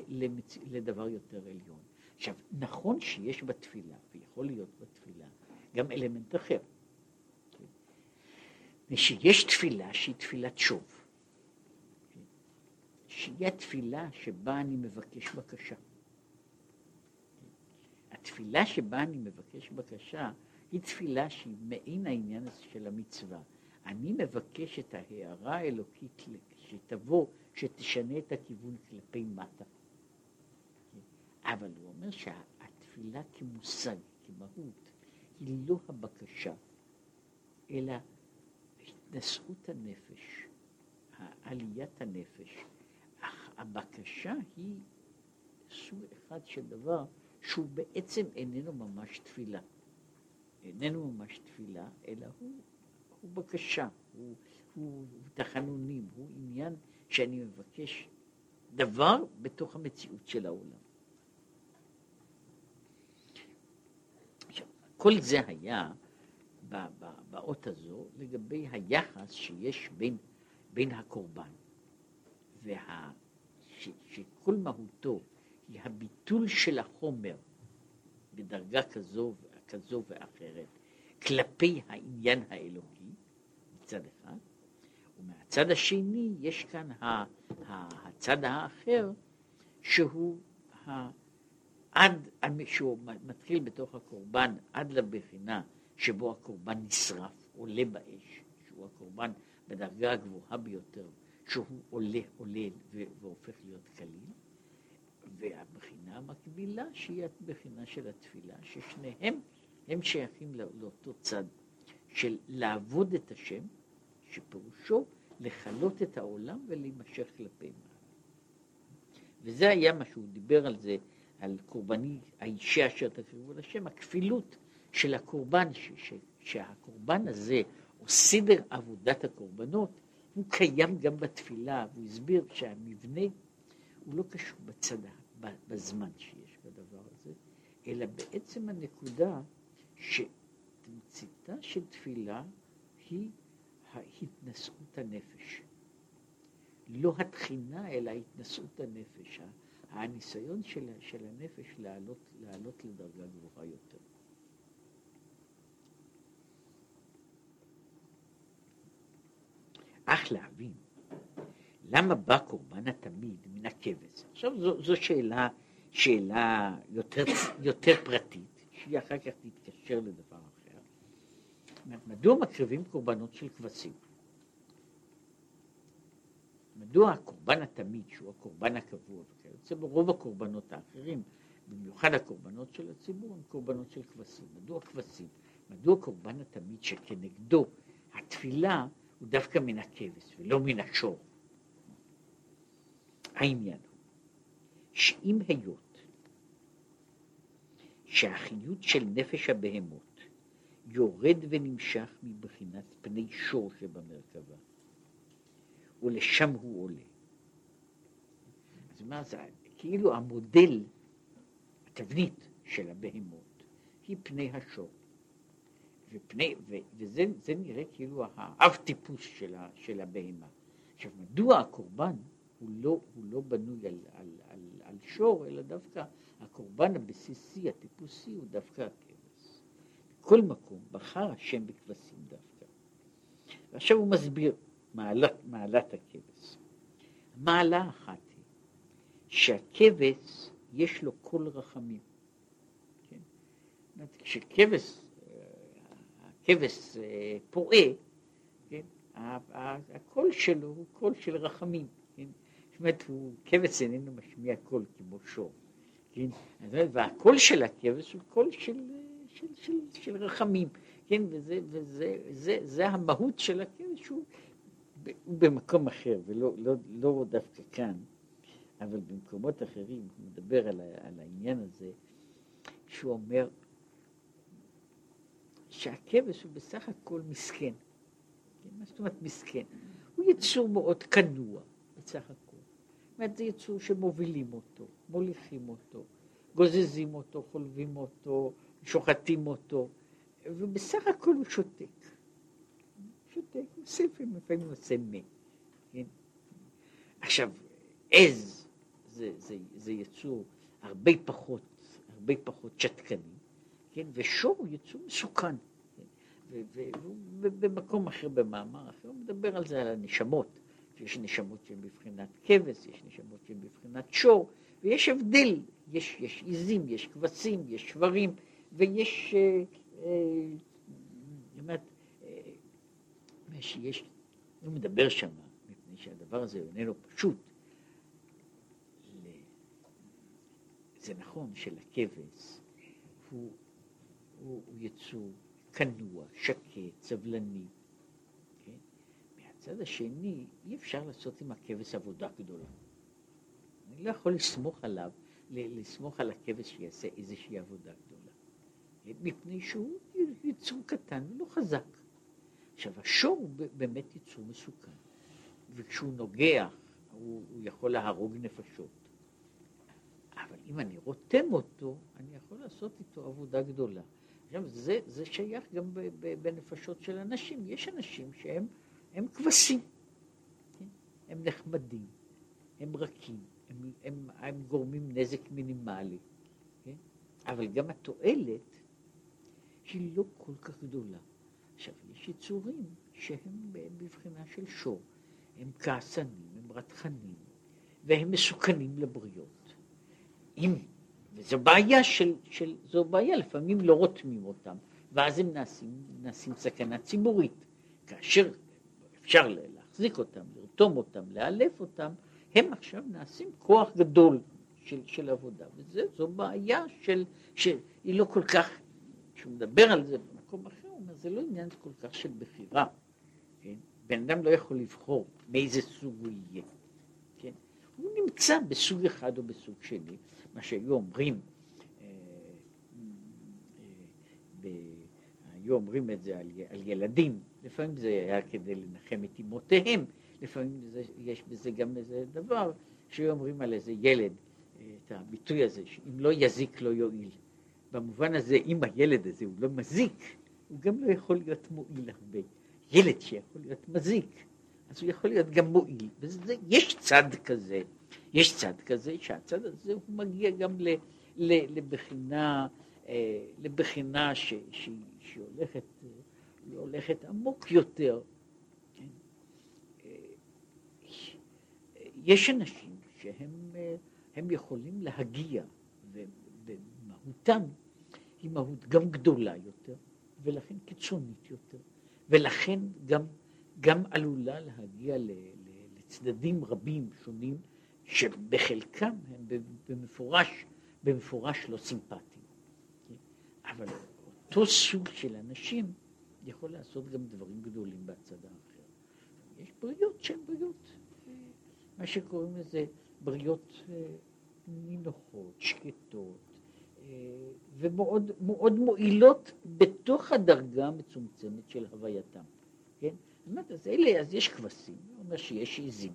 למצ... לדבר יותר עליון. עכשיו, נכון שיש בתפילה, ויכול להיות בתפילה, גם אלמנט אחר. כן? שיש תפילה שהיא תפילת שוב. כן? שהיא התפילה שבה אני מבקש בקשה. התפילה שבה אני מבקש בקשה היא תפילה שהיא מעין העניין הזה של המצווה. אני מבקש את ההערה האלוקית שתבוא, שתשנה את הכיוון כלפי מטה. אבל הוא אומר שהתפילה כמושג, כמהות, היא לא הבקשה, אלא התנשאות הנפש, עליית הנפש. אך הבקשה היא סוג אחד של דבר שהוא בעצם איננו ממש תפילה. איננו ממש תפילה, אלא הוא, הוא בקשה, הוא, הוא, הוא תחנונים, הוא עניין שאני מבקש דבר בתוך המציאות של העולם. כל זה היה באות הזו לגבי היחס שיש בין, בין הקורבן, וה, ש, שכל מהותו היא הביטול של החומר בדרגה כזו, כזו ואחרת כלפי העניין האלוקי מצד אחד, ומהצד השני יש כאן ה, ה, הצד האחר, שהוא ה, עד, שהוא מתחיל בתוך הקורבן עד לבחינה שבו הקורבן נשרף, עולה באש, שהוא הקורבן בדרגה הגבוהה ביותר, שהוא עולה, עולה והופך להיות קליל, והבחינה המקבילה שהיא הבחינה של התפילה, ששניהם הם שייכים לאותו צד של לעבוד את השם, שפירושו לכלות את העולם ולהימשך כלפי מעלה. וזה היה מה שהוא דיבר על זה, על קורבני האישה אשר תקריבו לשם, הכפילות של הקורבן, ש, ש, שהקורבן הזה, או סדר עבודת הקורבנות, הוא קיים גם בתפילה, והוא הסביר שהמבנה הוא לא קשור בצד, בזמן שיש בדבר הזה, אלא בעצם הנקודה שתמציתה של תפילה היא התנשאות הנפש. לא התחינה, אלא התנשאות הנפש, הניסיון של, של הנפש לעלות, לעלות לדרגה גבוהה יותר. אך להבין למה בא קורבן התמיד מן הכבש? עכשיו זו, זו שאלה, שאלה יותר, יותר פרטית, שהיא אחר כך תתקשר לדבר אחר. מדוע מקריבים קורבנות של כבשים? מדוע הקורבן התמיד, שהוא הקורבן הקבוע, וכיוצא ברוב הקורבנות האחרים, במיוחד הקורבנות של הציבור, הם קורבנות של כבשים. מדוע כבשים? מדוע קורבן התמיד שכנגדו התפילה הוא דווקא מן הכבש ולא מן השור? העניין הוא שאם היות שהחיות של נפש הבהמות יורד ונמשך מבחינת פני שור שבמרכבה, ולשם הוא עולה. אז מה זה, כאילו המודל, התבנית של הבהמות, היא פני השור. ופני, ו, וזה נראה כאילו האב טיפוס של, ה, של הבהמה. עכשיו, מדוע הקורבן הוא לא, הוא לא בנוי על, על, על, על שור, אלא דווקא הקורבן הבסיסי, הטיפוסי, הוא דווקא הכבש. בכל מקום בחר השם בכבשים דווקא. ועכשיו הוא מסביר מעלת, מעלת הכבש. מעלה אחת היא שהכבש יש לו כל רחמים. כן? כשכבש, הכבש אה, פועה, כן? הקול שלו הוא קול של רחמים. אומרת, הוא, כבש איננו משמיע קול כמו שור, כן? והקול של הכבש הוא קול של, של, של, של רחמים, כן? וזה, וזה זה, זה המהות של הכבש, הוא, הוא במקום אחר, ולא לא, לא דווקא כאן, אבל במקומות אחרים הוא מדבר על, על העניין הזה, שהוא אומר שהכבש הוא בסך הכל מסכן. כן? מה זאת אומרת מסכן? הוא יצור מאוד כנוע בסך הכל. אומרת, זה יצור שמובילים אותו, מוליכים אותו, גוזזים אותו, חולבים אותו, שוחטים אותו, ובסך הכל הוא שותק. שותק, ספר, לפעמים עושה מה. כן? עכשיו, עז זה, זה, זה יצור הרבה פחות, הרבה פחות שתקני, כן? ושור הוא יצור מסוכן. כן? ובמקום אחר, במאמר אחר, הוא מדבר על זה, על הנשמות. שיש נשמות שהן בבחינת כבש, יש נשמות שהן בבחינת שור, ויש הבדל, יש, יש עיזים, יש כבשים, יש שברים, ויש, אה, אה, אומרת, אה, יש, הוא מדבר שם, מפני שהדבר הזה איננו פשוט. זה נכון שלכבש הוא, הוא, הוא יצור כנוע, שקט, סבלני, הצד השני, אי אפשר לעשות עם הכבש עבודה גדולה. אני לא יכול לסמוך עליו, לסמוך על הכבש שיעשה איזושהי עבודה גדולה. מפני שהוא יצור קטן ולא חזק. עכשיו, השור הוא באמת יצור מסוכן, וכשהוא נוגח, הוא, הוא יכול להרוג נפשות. אבל אם אני רותם אותו, אני יכול לעשות איתו עבודה גדולה. עכשיו, זה, זה שייך גם בנפשות של אנשים. יש אנשים שהם הם כבשים, כן? הם נחמדים, הם רכים, הם, הם, הם גורמים נזק מינימלי, כן? אבל גם התועלת היא לא כל כך גדולה. עכשיו, יש יצורים שהם בבחינה של שור, הם כעסנים, הם רתחנים, והם מסוכנים לבריות. אם, וזו בעיה של, של, זו בעיה, לפעמים לא רותמים אותם, ואז הם נעשים, נעשים סכנה ציבורית. כאשר אפשר להחזיק אותם, לרתום אותם, לאלף אותם, הם עכשיו נעשים כוח גדול של, של עבודה, וזו בעיה של, שהיא לא כל כך, כשהוא מדבר על זה במקום אחר, הוא אומר, זה לא עניין כל כך של בחירה, כן? בן אדם לא יכול לבחור מאיזה סוג הוא יהיה, כן? הוא נמצא בסוג אחד או בסוג שני, מה שהיו אומרים, אה, אה, היו אומרים את זה על, על ילדים, לפעמים זה היה כדי לנחם את אמותיהם, לפעמים זה, יש בזה גם איזה דבר, שהיו אומרים על איזה ילד, את הביטוי הזה, שאם לא יזיק לא יועיל. במובן הזה, אם הילד הזה הוא לא מזיק, הוא גם לא יכול להיות מועיל הרבה. ילד שיכול להיות מזיק, אז הוא יכול להיות גם מועיל. ויש צד כזה, יש צד כזה, שהצד הזה הוא מגיע גם ל, ל, לבחינה, אה, לבחינה ש, ש, שהולכת, הולכת עמוק יותר. כן? אה, יש אנשים שהם אה, יכולים להגיע, ומהותם היא מהות גם גדולה יותר, ולכן קיצונית יותר, ולכן גם, גם עלולה להגיע לצדדים רבים שונים, שבחלקם הם במפורש, במפורש לא סימפטיים. אבל אותו סוג של אנשים יכול לעשות גם דברים גדולים בצד האחר. יש בריות שהן בריות, מה שקוראים לזה בריות אה, נינוחות, שקטות, אה, ומאוד מאוד מועילות בתוך הדרגה המצומצמת של הווייתם, כן? זאת אומרת, אז אלה, אז יש כבשים, זה אומר שיש עיזים,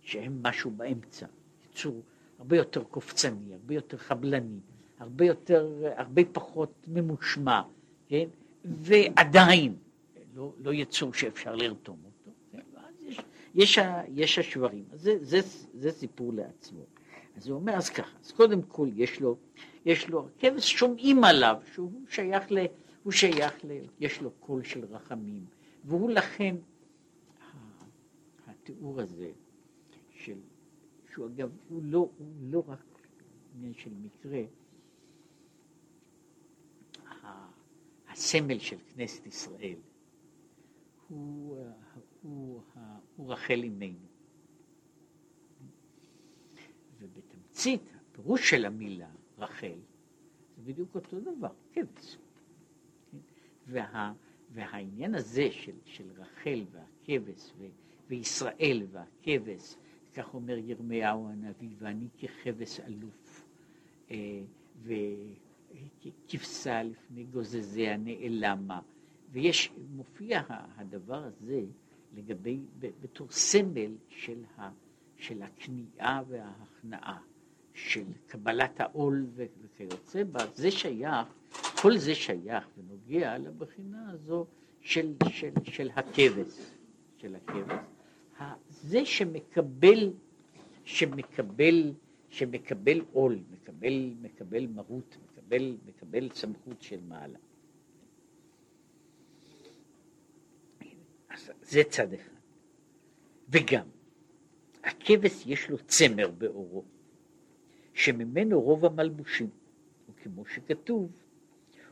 שהם משהו באמצע, יצור הרבה יותר קופצני, הרבה יותר חבלני, הרבה יותר, הרבה פחות ממושמע, כן? ועדיין לא, לא יצור שאפשר לרתום אותו, כן? ואז יש, יש, יש השברים, אז זה, זה, זה סיפור לעצמו. אז הוא אומר, אז ככה, אז קודם כל יש לו, יש לו, כבש שומעים עליו שהוא שייך ל... הוא שייך ל... יש לו קול של רחמים, והוא לכן, התיאור הזה, של, שהוא אגב, הוא לא, הוא לא רק עניין של מקרה, הסמל של כנסת ישראל הוא, הוא, הוא, הוא רחל אימנו. בתמצית, הפירוש של המילה רחל, זה בדיוק אותו דבר, כבש. כן? וה, והעניין הזה של, של רחל והכבש ו, וישראל והכבש, כך אומר ירמיהו הנביא, ואני ככבש אלוף, אה, וכבשה לפני גוזזיה נעלמה, ויש, מופיע הדבר הזה לגבי, בתור סמל של, ה, של הכניעה וההכנעה. של קבלת העול וכיוצא בה, זה שייך, כל זה שייך ונוגע לבחינה הזו של, של, של הכבש, של הכבש. זה שמקבל, שמקבל, שמקבל עול, מקבל, מקבל מרות, מקבל, מקבל סמכות של מעלה. אז זה צד אחד. וגם, הכבש יש לו צמר בעורו. שממנו רוב המלבושים, וכמו שכתוב,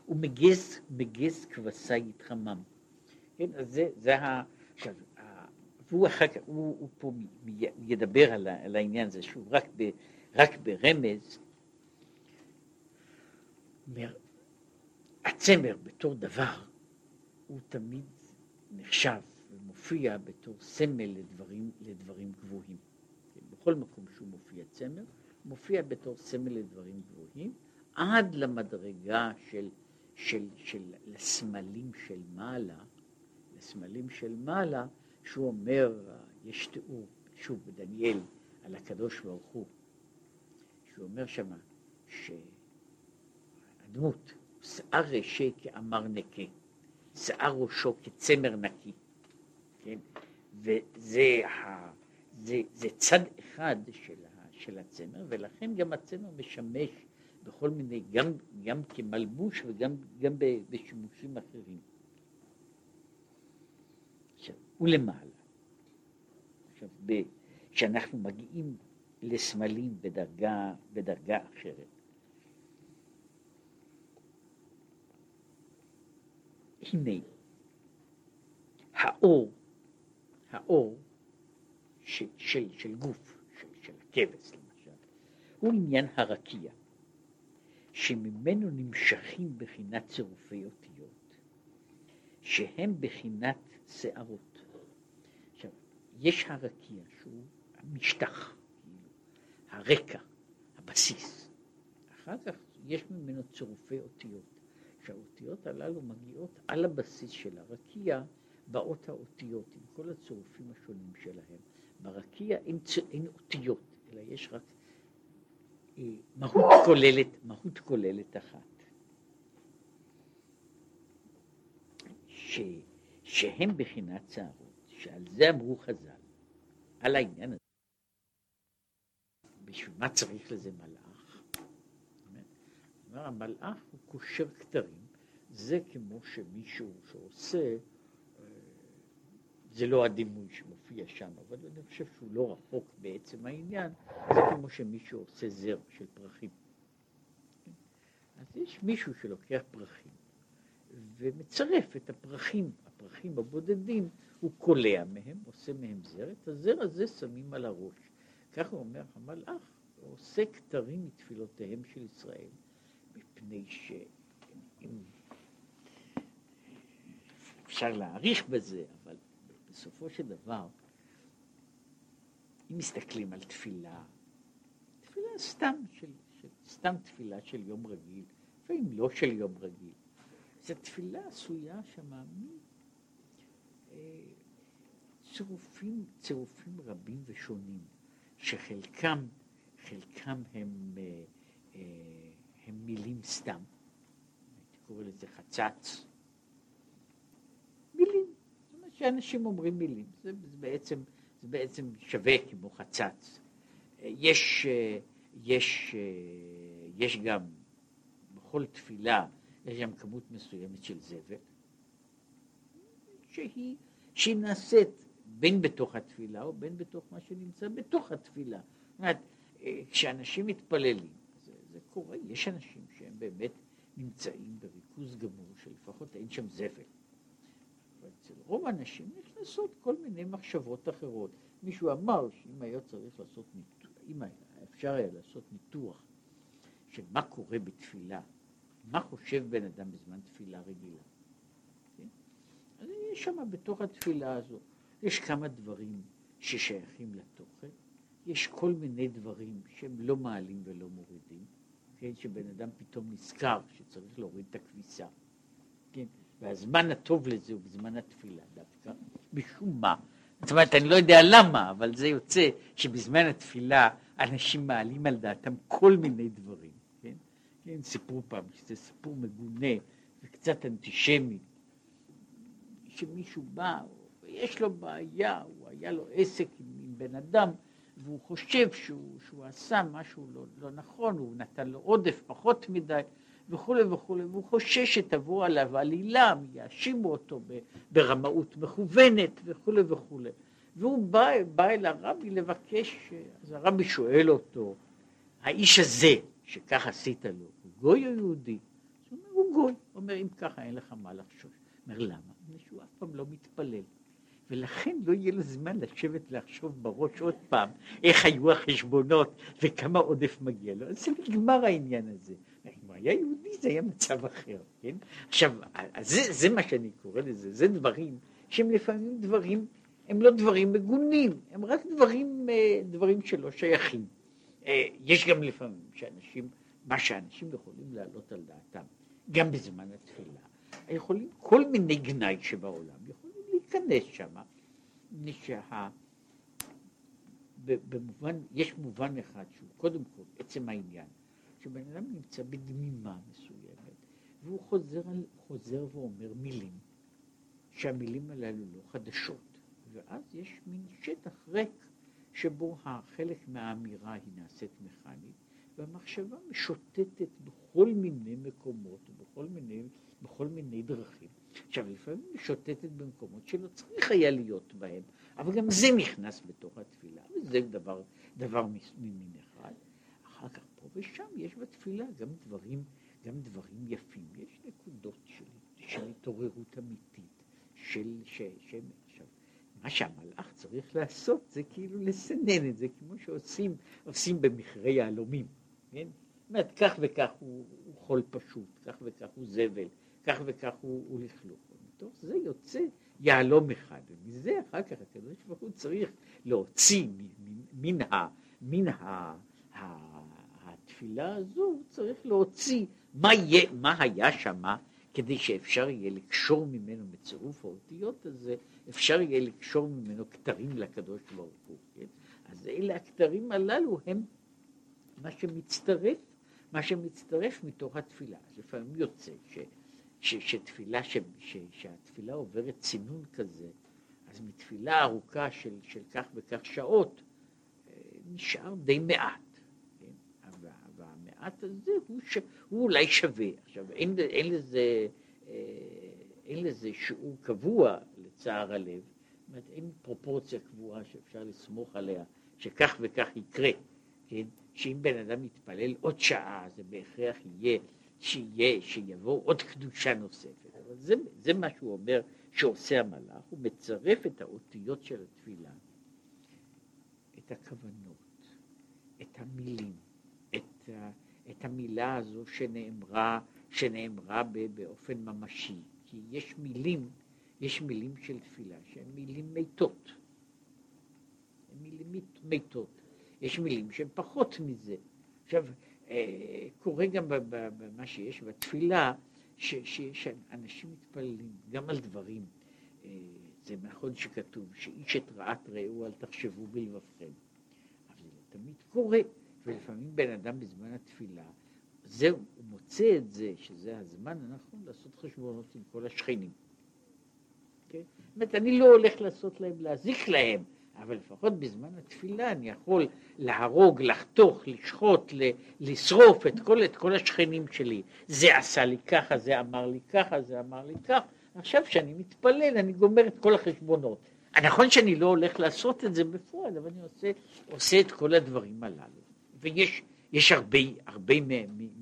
הוא מגז, מגז כבשה יתחמם. כן, אז זה, זה ה... עכשיו, והוא אחר כך, הוא, הוא פה ידבר על, על העניין הזה, שוב, רק, ב, רק ברמז, אומר, הצמר בתור דבר, הוא תמיד נחשב ומופיע בתור סמל לדברים, לדברים גבוהים. בכל מקום שהוא מופיע צמר, מופיע בתור סמל לדברים גבוהים, עד למדרגה של, של, של לסמלים של מעלה, לסמלים של מעלה, שהוא אומר, יש תיאור, שוב, בדניאל, על הקדוש ברוך הוא, שהוא אומר שמה, שהדמות, שיער רשע כאמר נקה, שיער ראשו כצמר נקי, כן? וזה ה, זה, זה צד אחד של של הצמר, ולכן גם הצמר משמש בכל מיני, גם, גם כמלבוש וגם גם בשימושים אחרים. ולמעלה. עכשיו, כשאנחנו מגיעים לסמלים בדרגה, בדרגה אחרת, הנה, האור, האור של, של, של גוף, של, של הכבש למשל, הוא עניין הרקיע, שממנו נמשכים בחינת צירופי אותיות, שהם בחינת שערות. עכשיו, יש הרקיע שהוא המשטח, הרקע, הבסיס. אחר כך יש ממנו צירופי אותיות. שהאותיות הללו מגיעות על הבסיס של הרקיע, באות האותיות עם כל הצירופים השונים שלהם. ברקיע אין, אין אותיות, אלא יש רק אה, מהות כוללת, מהות כוללת אחת. ש, שהם בחינת צערות, שעל זה אמרו חז"ל, על העניין הזה. בשביל מה צריך לזה מלאך? אומר, המלאך הוא קושר כתרים, זה כמו שמישהו שעושה זה לא הדימוי שמופיע שם, אבל אני חושב שהוא לא רחוק בעצם העניין, זה כמו שמישהו עושה זר של פרחים. אז יש מישהו שלוקח פרחים ומצרף את הפרחים, הפרחים הבודדים, הוא קולע מהם, עושה מהם זר, את הזר הזה שמים על הראש. כך הוא אומר המלאך, עושה כתרים מתפילותיהם של ישראל, מפני שאם אפשר להעריך בזה, אבל בסופו של דבר, אם מסתכלים על תפילה, תפילה סתם, של, של, סתם תפילה של יום רגיל, לפעמים לא של יום רגיל, זו תפילה עשויה שמה צירופים, צירופים רבים ושונים, שחלקם, חלקם הם, אה, אה, הם מילים סתם, הייתי קורא לזה חצץ, שאנשים אומרים מילים, זה, זה, בעצם, זה בעצם שווה כמו חצץ. יש, יש, יש גם, בכל תפילה, יש גם כמות מסוימת של זבל, שהיא, שהיא נעשית בין בתוך התפילה או בין בתוך מה שנמצא בתוך התפילה. זאת אומרת, כשאנשים מתפללים, קורה, יש אנשים שהם באמת נמצאים בריכוז גמור שלפחות אין שם זבל. אצל רוב האנשים נכנסות כל מיני מחשבות אחרות. מישהו אמר שאם היה צריך לעשות ניתוח, אם היה, אפשר היה לעשות ניתוח של מה קורה בתפילה, מה חושב בן אדם בזמן תפילה רגילה. כן? אז יש שם בתוך התפילה הזו, יש כמה דברים ששייכים לתוכן, יש כל מיני דברים שהם לא מעלים ולא מורידים, כן? שבן אדם פתאום נזכר שצריך להוריד את הכביסה, כן? והזמן הטוב לזה הוא בזמן התפילה דווקא, משום מה. זאת אומרת, אני לא יודע למה, אבל זה יוצא שבזמן התפילה אנשים מעלים על דעתם כל מיני דברים, כן? כן, סיפרו פעם שזה סיפור מגונה וקצת אנטישמי, שמישהו בא, יש לו בעיה, הוא היה לו עסק עם, עם בן אדם, והוא חושב שהוא, שהוא עשה משהו לא, לא נכון, הוא נתן לו עודף פחות מדי, וכולי וכולי, והוא חושש שתבוא עליו עלילה, יאשימו אותו ברמאות מכוונת וכולי וכולי. והוא בא, בא אל הרבי לבקש, אז הרבי שואל אותו, האיש הזה שכך עשית לו, הוא גוי או יהודי? הוא אומר, הוא גוי. הוא אומר, אם ככה אין לך מה לחשוש. הוא אומר, למה? מפני שהוא אף פעם לא מתפלל. ולכן לא יהיה לו זמן לשבת לחשוב בראש עוד פעם איך היו החשבונות וכמה עודף מגיע לו. אז זה נגמר העניין הזה. אם היה יהודי זה היה מצב אחר, כן? עכשיו, זה, זה מה שאני קורא לזה, זה דברים שהם לפעמים דברים, הם לא דברים מגונים, הם רק דברים, אה, דברים שלא שייכים. אה, יש גם לפעמים שאנשים, מה שאנשים יכולים להעלות על דעתם, גם בזמן התפילה, יכולים כל מיני גנאי שבעולם, יכולים להיכנס שם, שה... במובן, יש מובן אחד שהוא קודם כל עצם העניין, שבן אדם נמצא בדמימה מסוימת, והוא חוזר, חוזר ואומר מילים, שהמילים הללו לא חדשות, ואז יש מין שטח ריק שבו החלק מהאמירה היא נעשית מכנית, והמחשבה משוטטת בכל מיני מקומות, בכל מיני, מיני דרכים. עכשיו, לפעמים היא משוטטת במקומות שלא צריך היה להיות בהם, אבל גם זה נכנס בתוך התפילה, וזה דבר, דבר ממין אחד. אחר כך פה ושם יש בתפילה גם דברים, גם דברים יפים, יש נקודות של, של התעוררות אמיתית, של, ש, ש, עכשיו, מה שהמלאך צריך לעשות זה כאילו לסנן את זה, כמו שעושים עושים במכרה יהלומים, כן? זאת אומרת, כך וכך הוא, הוא חול פשוט, כך וכך הוא זבל, כך וכך הוא, הוא לכלוך. מתוך זה יוצא יהלום אחד, ומזה אחר כך הקדוש ברוך הוא צריך להוציא מן, ה, מן ה, ה, התפילה הזו, הוא צריך להוציא מה, יהיה, מה היה שמה, כדי שאפשר יהיה לקשור ממנו בצירוף האותיות הזה, אפשר יהיה לקשור ממנו כתרים לקדוש ברוך הוא, כן? אז אלה הכתרים הללו הם מה שמצטרף, מה שמצטרף מתוך התפילה. לפעמים יוצא ש, ש, שתפילה, ש, ש, שהתפילה עוברת צינון כזה, אז מתפילה ארוכה של, של כך וכך שעות, אה, נשאר די מעט. כן? והמעט הזה הוא, ש, הוא אולי שווה. עכשיו, אין, אין, לזה, אה, אין לזה שיעור קבוע לצער הלב, זאת אומרת, אין פרופורציה קבועה שאפשר לסמוך עליה, שכך וכך יקרה, כן? שאם בן אדם יתפלל עוד שעה, זה בהכרח יהיה, שיהיה, שיבוא עוד קדושה נוספת. אבל זה, זה מה שהוא אומר שעושה המלאך, הוא מצרף את האותיות של התפילה, את הכוונות, את המילים, את, את המילה הזו שנאמרה, שנאמרה באופן ממשי. כי יש מילים, יש מילים של תפילה שהן מילים מתות. הן מילים מתות. יש מילים שהן פחות מזה. עכשיו, קורה גם במה שיש בתפילה, שיש אנשים מתפללים גם על דברים. אה, זה נכון שכתוב שאיש את רעת רעהו אל תחשבו בלבבכם. אבל זה תמיד קורה, ולפעמים בן אדם בזמן התפילה, זהו, הוא מוצא את זה, שזה הזמן הנכון לעשות חשבונות עם כל השכנים. כן? זאת אומרת, אני לא הולך לעשות להם, להזיק להם, אבל לפחות בזמן התפילה אני יכול להרוג, לחתוך, לשחוט, לשרוף את כל, את כל השכנים שלי. זה עשה לי ככה, זה אמר לי ככה, זה אמר לי ככה. עכשיו כשאני מתפלל אני גומר את כל החשבונות. נכון שאני לא הולך לעשות את זה בפועל, אבל אני עושה, עושה את כל הדברים הללו. ויש יש הרבה, הרבה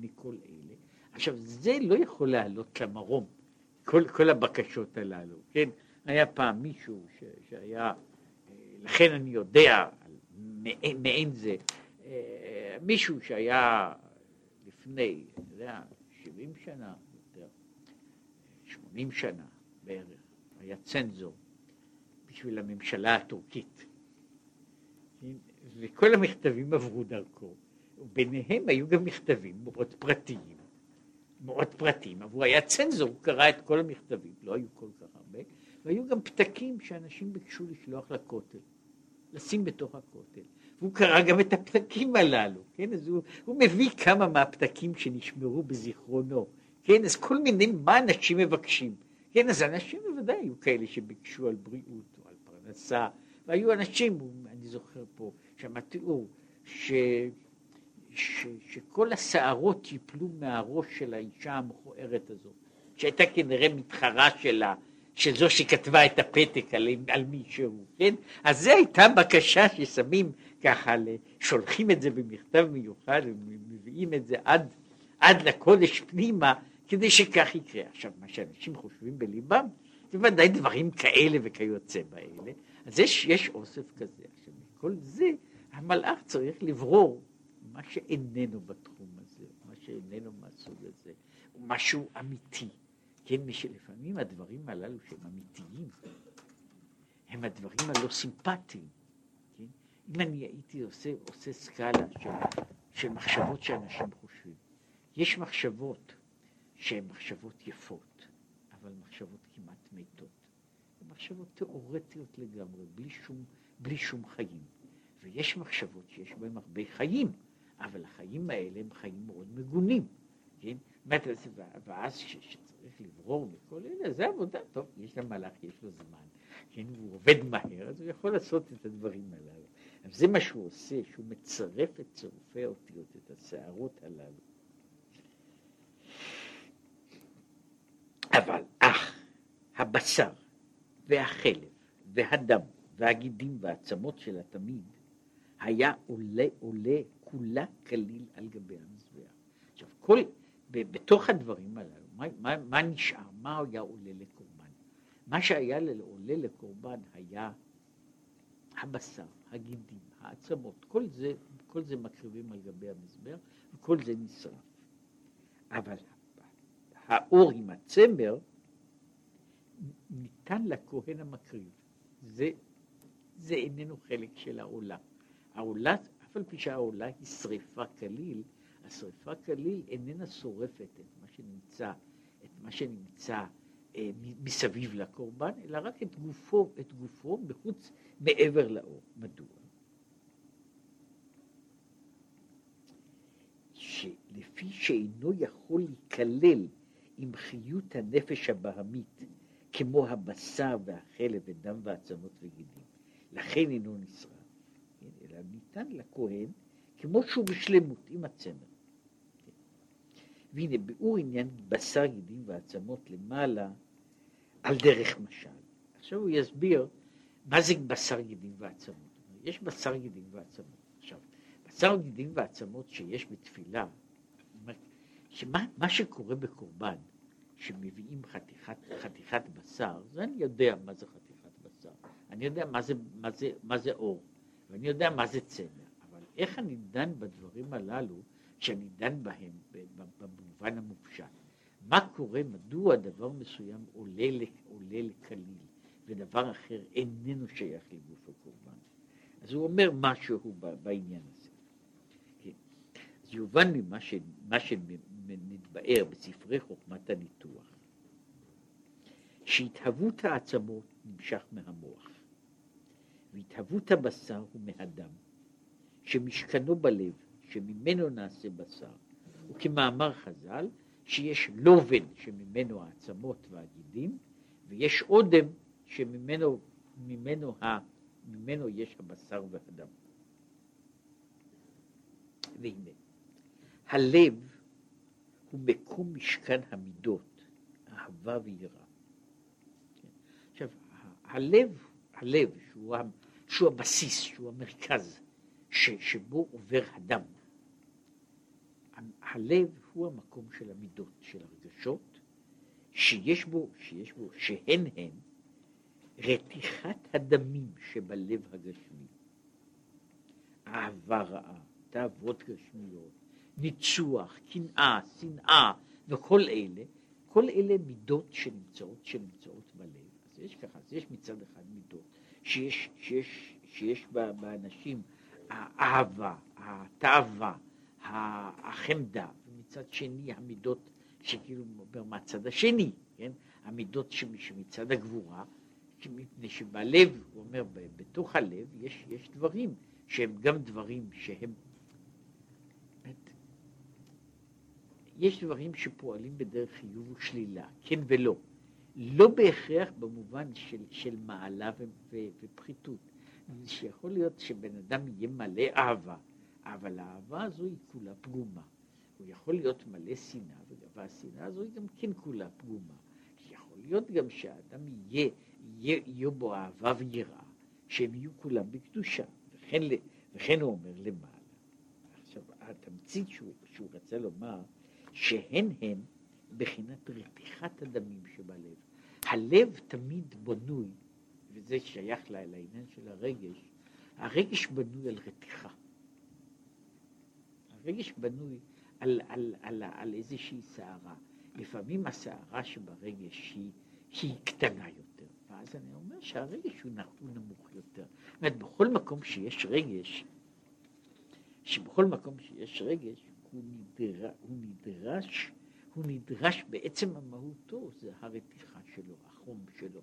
מכל אלה. עכשיו, זה לא יכול לעלות למרום, כל, כל הבקשות הללו, כן? היה פעם מישהו ש, שהיה לכן אני יודע מעין זה, אה, מישהו שהיה לפני, אתה יודע, 70 שנה, יותר, 80 שנה בערך, היה צנזור בשביל הממשלה הטורקית. וכל המכתבים עברו דרכו, וביניהם היו גם מכתבים מאוד פרטיים, מאוד פרטיים, אבל הוא היה צנזור, הוא קרא את כל המכתבים, לא היו כל כך הרבה, והיו גם פתקים שאנשים ביקשו לשלוח לכותל, לשים בתוך הכותל. והוא קרא גם את הפתקים הללו, כן? אז הוא, הוא מביא כמה מהפתקים שנשמרו בזיכרונו, כן? אז כל מיני, מה אנשים מבקשים? כן, אז אנשים בוודאי היו כאלה שביקשו על בריאות או על פרנסה, והיו אנשים, אני זוכר פה, שם תיאור, ש... ש... שכל השערות ייפלו מהראש של האישה המכוערת הזאת, שהייתה כנראה מתחרה שלה, של זו שכתבה את הפתק על, על מישהו, כן? אז זו הייתה בקשה ששמים ככה, שולחים את זה במכתב מיוחד ומביאים את זה עד, עד לקודש פנימה, כדי שכך יקרה. עכשיו, מה שאנשים חושבים בליבם, זה ודאי דברים כאלה וכיוצא באלה, אז יש, יש אוסף כזה. עכשיו, מכל זה, המלאך צריך לברור מה שאיננו בתחום הזה, מה שאיננו מהסוג הזה, משהו אמיתי. כן, משלפעמים הדברים הללו שהם אמיתיים, הם הדברים הלא סימפטיים. כן? אם אני הייתי עושה, עושה סקאלה של, של מחשבות שאנשים חושבים, יש מחשבות שהן מחשבות יפות, אבל מחשבות כמעט מתות. מחשבות תיאורטיות לגמרי, בלי שום, בלי שום חיים. ויש מחשבות שיש בהן הרבה חיים, אבל החיים האלה הם חיים מאוד מגונים. כן? ואז שצריך לברור בכל אלה, זה עבודה, טוב, יש למלאך, יש לו זמן, כן, והוא עובד מהר, אז הוא יכול לעשות את הדברים הללו. זה מה שהוא עושה, שהוא מצרף את צירופי האותיות, את הסערות הללו. אבל אך הבשר והחלב והדם והגידים והעצמות של התמיד היה עולה עולה כולה כליל על גבי המזבח. עכשיו, כל, בתוך הדברים הללו, מה, מה, מה נשאר? מה היה עולה לקורבן? מה שהיה עולה לקורבן היה הבשר, הגידים, העצמות, כל זה, כל זה מקריבים על גבי המזבח וכל זה נשרף. אבל האור עם הצמר ניתן לכהן המקריב. זה, זה איננו חלק של העולה. העולה, אף על פי שהעולה היא שריפה כליל, השריפה כליל איננה שורפת את מה שנמצא, מה שנמצא אה, מסביב לקורבן, אלא רק את גופו, את גופו מחוץ, מעבר לאור. מדוע? שלפי שאינו יכול להיכלל עם חיות הנפש הבהמית, כמו הבשר והחלב ודם ועצמות וגידים. לכן אינו נשרף, כן? אלא ניתן לכהן כמו שהוא בשלמות עם הצמר. והנה ביאור עניין בשר גידים ועצמות למעלה על דרך משל. עכשיו הוא יסביר מה זה בשר גידים ועצמות. יש בשר גידים ועצמות. עכשיו, בשר גידים ועצמות שיש בתפילה, שמה מה שקורה בקורבן, שמביאים חתיכת, חתיכת בשר, זה אני יודע מה זה חתיכת בשר, אני יודע מה זה, מה זה, מה זה אור, ואני יודע מה זה צמר, אבל איך אני דן בדברים הללו, כשאני דן בהם במובן המופשט? מה קורה, מדוע דבר מסוים עולה, עולה לקליל, ודבר אחר איננו שייך לגוף הקורבן? אז הוא אומר משהו בעניין הזה. כן. אז יובן ממה ש, נתבאר בספרי חוכמת הניתוח, שהתהוות העצמות נמשך מהמוח, והתהוות הבשר הוא מהדם, שמשכנו בלב, שממנו נעשה בשר, וכמאמר חז"ל, שיש לובן שממנו העצמות והגידים, ויש אודם שממנו ממנו, ה, ממנו יש הבשר והדם. והנה, הלב הוא מקום משכן המידות, אהבה ויראה. עכשיו, הלב, הלב שהוא, שהוא הבסיס, שהוא המרכז, ש, שבו עובר הדם. הלב הוא המקום של המידות, של הרגשות, שיש בו, שיש בו, שהן הן רתיחת הדמים שבלב הגשמי. אהבה רעה, תאוות גשמיות, ניצוח, קנאה, שנאה וכל אלה, כל אלה מידות שנמצאות, שנמצאות בלב. אז יש ככה, אז יש מצד אחד מידות שיש, שיש, שיש באנשים האהבה, התאווה, החמדה, ומצד שני המידות שכאילו מהצד השני, כן? המידות שמצד הגבורה, מפני שבלב, הוא אומר, בתוך הלב יש, יש דברים שהם גם דברים שהם יש דברים שפועלים בדרך חיוב ושלילה, כן ולא. לא בהכרח במובן של, של מעלה ו, ו, ופחיתות. שיכול להיות שבן אדם יהיה מלא אהבה, אבל האהבה הזו היא כולה פגומה. הוא יכול להיות מלא שנאה, והשנאה הזו היא גם כן כולה פגומה. יכול להיות גם שהאדם יהיה, יהיה, יהיה בו אהבה ויראה, שהם יהיו כולם בקדושה. וכן, וכן הוא אומר למעלה. עכשיו, התמצית שהוא, שהוא רצה לומר, שהן הן בחינת רתיחת הדמים שבלב. הלב תמיד בנוי, וזה שייך לעניין של הרגש, הרגש בנוי על רתיחה. הרגש בנוי על, על, על, על איזושהי סערה. לפעמים הסערה שברגש היא, היא קטנה יותר, ואז אני אומר שהרגש הוא נמוך יותר. זאת אומרת, בכל מקום שיש רגש, שבכל מקום שיש רגש, הוא, נדר, הוא נדרש, הוא נדרש בעצם המהותו, זה הרתיחה שלו, החום שלו,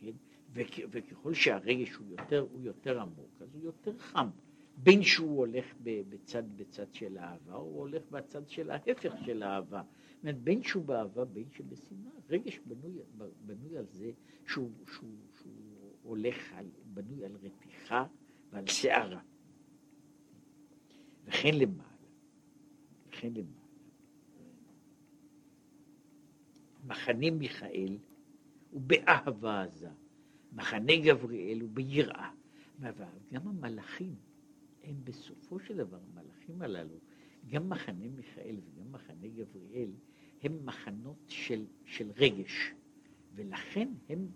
כן? וכ, וככל שהרגש הוא יותר, הוא יותר עמוק, אז הוא יותר חם. בין שהוא הולך בצד, בצד של האהבה, או הוא הולך בצד של ההפך של האהבה. זאת אומרת, בין שהוא באהבה, בין שבשנאה, רגש בנוי, בנוי על זה שהוא, שהוא, שהוא הולך, על, בנוי על רתיחה ועל שערה. וכן למעלה, וכן למעלה. מחנה מיכאל הוא באהבה עזה, מחנה גבריאל הוא ביראה. גם המלאכים הם בסופו של דבר, המלאכים הללו, גם מחנה מיכאל וגם מחנה גבריאל, הם מחנות של, של רגש, ולכן הם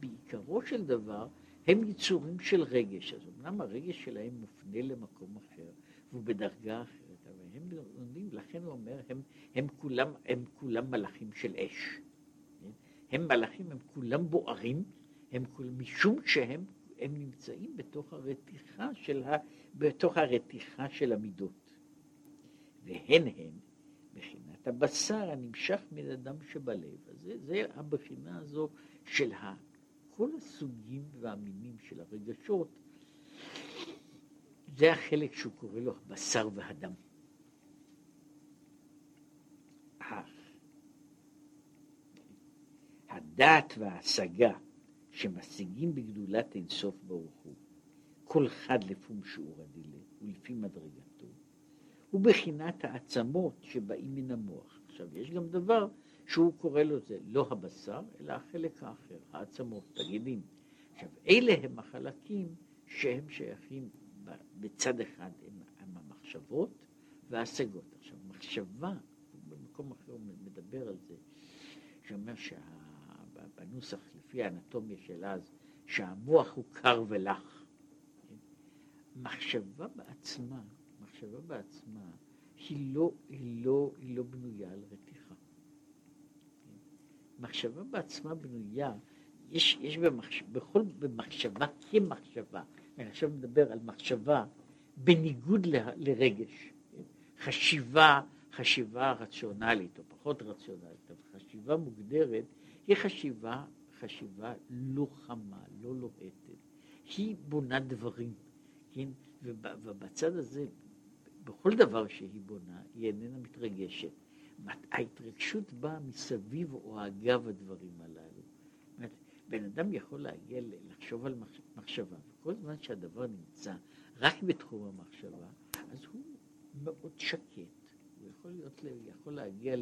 בעיקרו של דבר, הם יצורים של רגש. אז אמנם הרגש שלהם מופנה למקום אחר, והוא בדרגה אחרת, אבל הם לומדים, לכן הוא אומר, הם, הם, כולם, הם כולם מלאכים של אש. הם מלאכים, הם כולם בוערים, הם כולם, משום שהם הם נמצאים בתוך הרתיחה של, ה, בתוך הרתיחה של המידות. והן הן בחינת הבשר הנמשך מן הדם שבלב. אז זה, זה הבחינה הזו של ה, כל הסוגים והמינים של הרגשות. זה החלק שהוא קורא לו הבשר והדם. הדעת וההשגה שמשיגים בגדולת אינסוף ברוך הוא, כל אחד לפום שיעור הדילה ולפי מדרגתו, ובחינת העצמות שבאים מן המוח. עכשיו, יש גם דבר שהוא קורא לו זה לא הבשר, אלא החלק האחר, העצמות, תגידים. עכשיו, אלה הם החלקים שהם שייכים בצד אחד הם, הם המחשבות וההשגות. עכשיו, מחשבה, במקום אחר הוא מדבר על זה, שאומר שבנוסח, לפי האנטומיה של אז, שהמוח הוא קר ולח. מחשבה בעצמה, מחשבה בעצמה, היא לא, היא לא, היא לא בנויה על רתיחה. מחשבה בעצמה בנויה, יש, יש במחש, בכל, במחשבה כמחשבה, אני עכשיו מדבר על מחשבה בניגוד ל, לרגש, חשיבה, חשיבה רציונלית או פחות רציונלית, אבל חשיבה מוגדרת היא חשיבה, חשיבה לא חמה, לא לוהטת, היא בונה דברים, כן? ובצד הזה, בכל דבר שהיא בונה, היא איננה מתרגשת. ההתרגשות באה מסביב או אגב הדברים הללו. אומרת, בן אדם יכול להגיע לחשוב על מחשבה, וכל זמן שהדבר נמצא רק בתחום המחשבה, אז הוא מאוד שקט. הוא יכול, להיות, יכול להגיע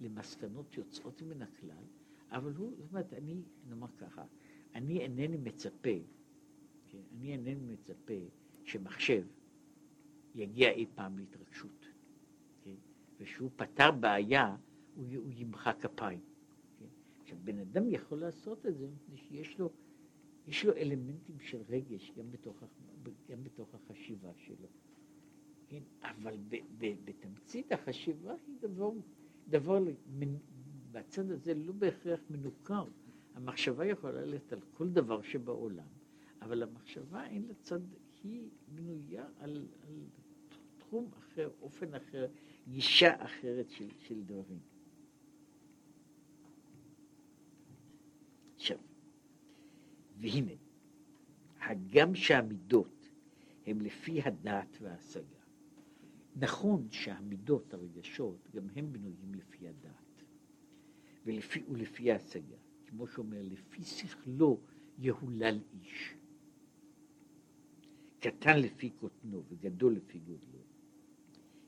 למסקנות יוצאות מן הכלל, אבל הוא, זאת אומרת, אני, נאמר ככה, אני אינני מצפה, כן, אני אינני מצפה שמחשב יגיע אי פעם להתרגשות. ושהוא פתר בעיה, הוא, הוא ימחא כפיים. כן? עכשיו, בן אדם יכול לעשות את זה מפני שיש לו, יש לו אלמנטים של רגש גם בתוך, גם בתוך החשיבה שלו. כן? אבל ב, ב, בתמצית החשיבה היא דבר, דבר בצד הזה לא בהכרח מנוכר. המחשבה יכולה ללכת על כל דבר שבעולם, אבל המחשבה אין לה צד, היא בנויה על, על תחום אחר, אופן אחר, גישה אחרת של, של דברים. עכשיו, והנה, הגם שהמידות הם לפי הדעת וההשגה. נכון שהמידות, הרגשות, גם הם בנויים לפי הדעת ולפי, ולפי ההשגה. כמו שאומר, לפי שכלו יהולל איש. קטן לפי קוטנו וגדול לפי גודלו.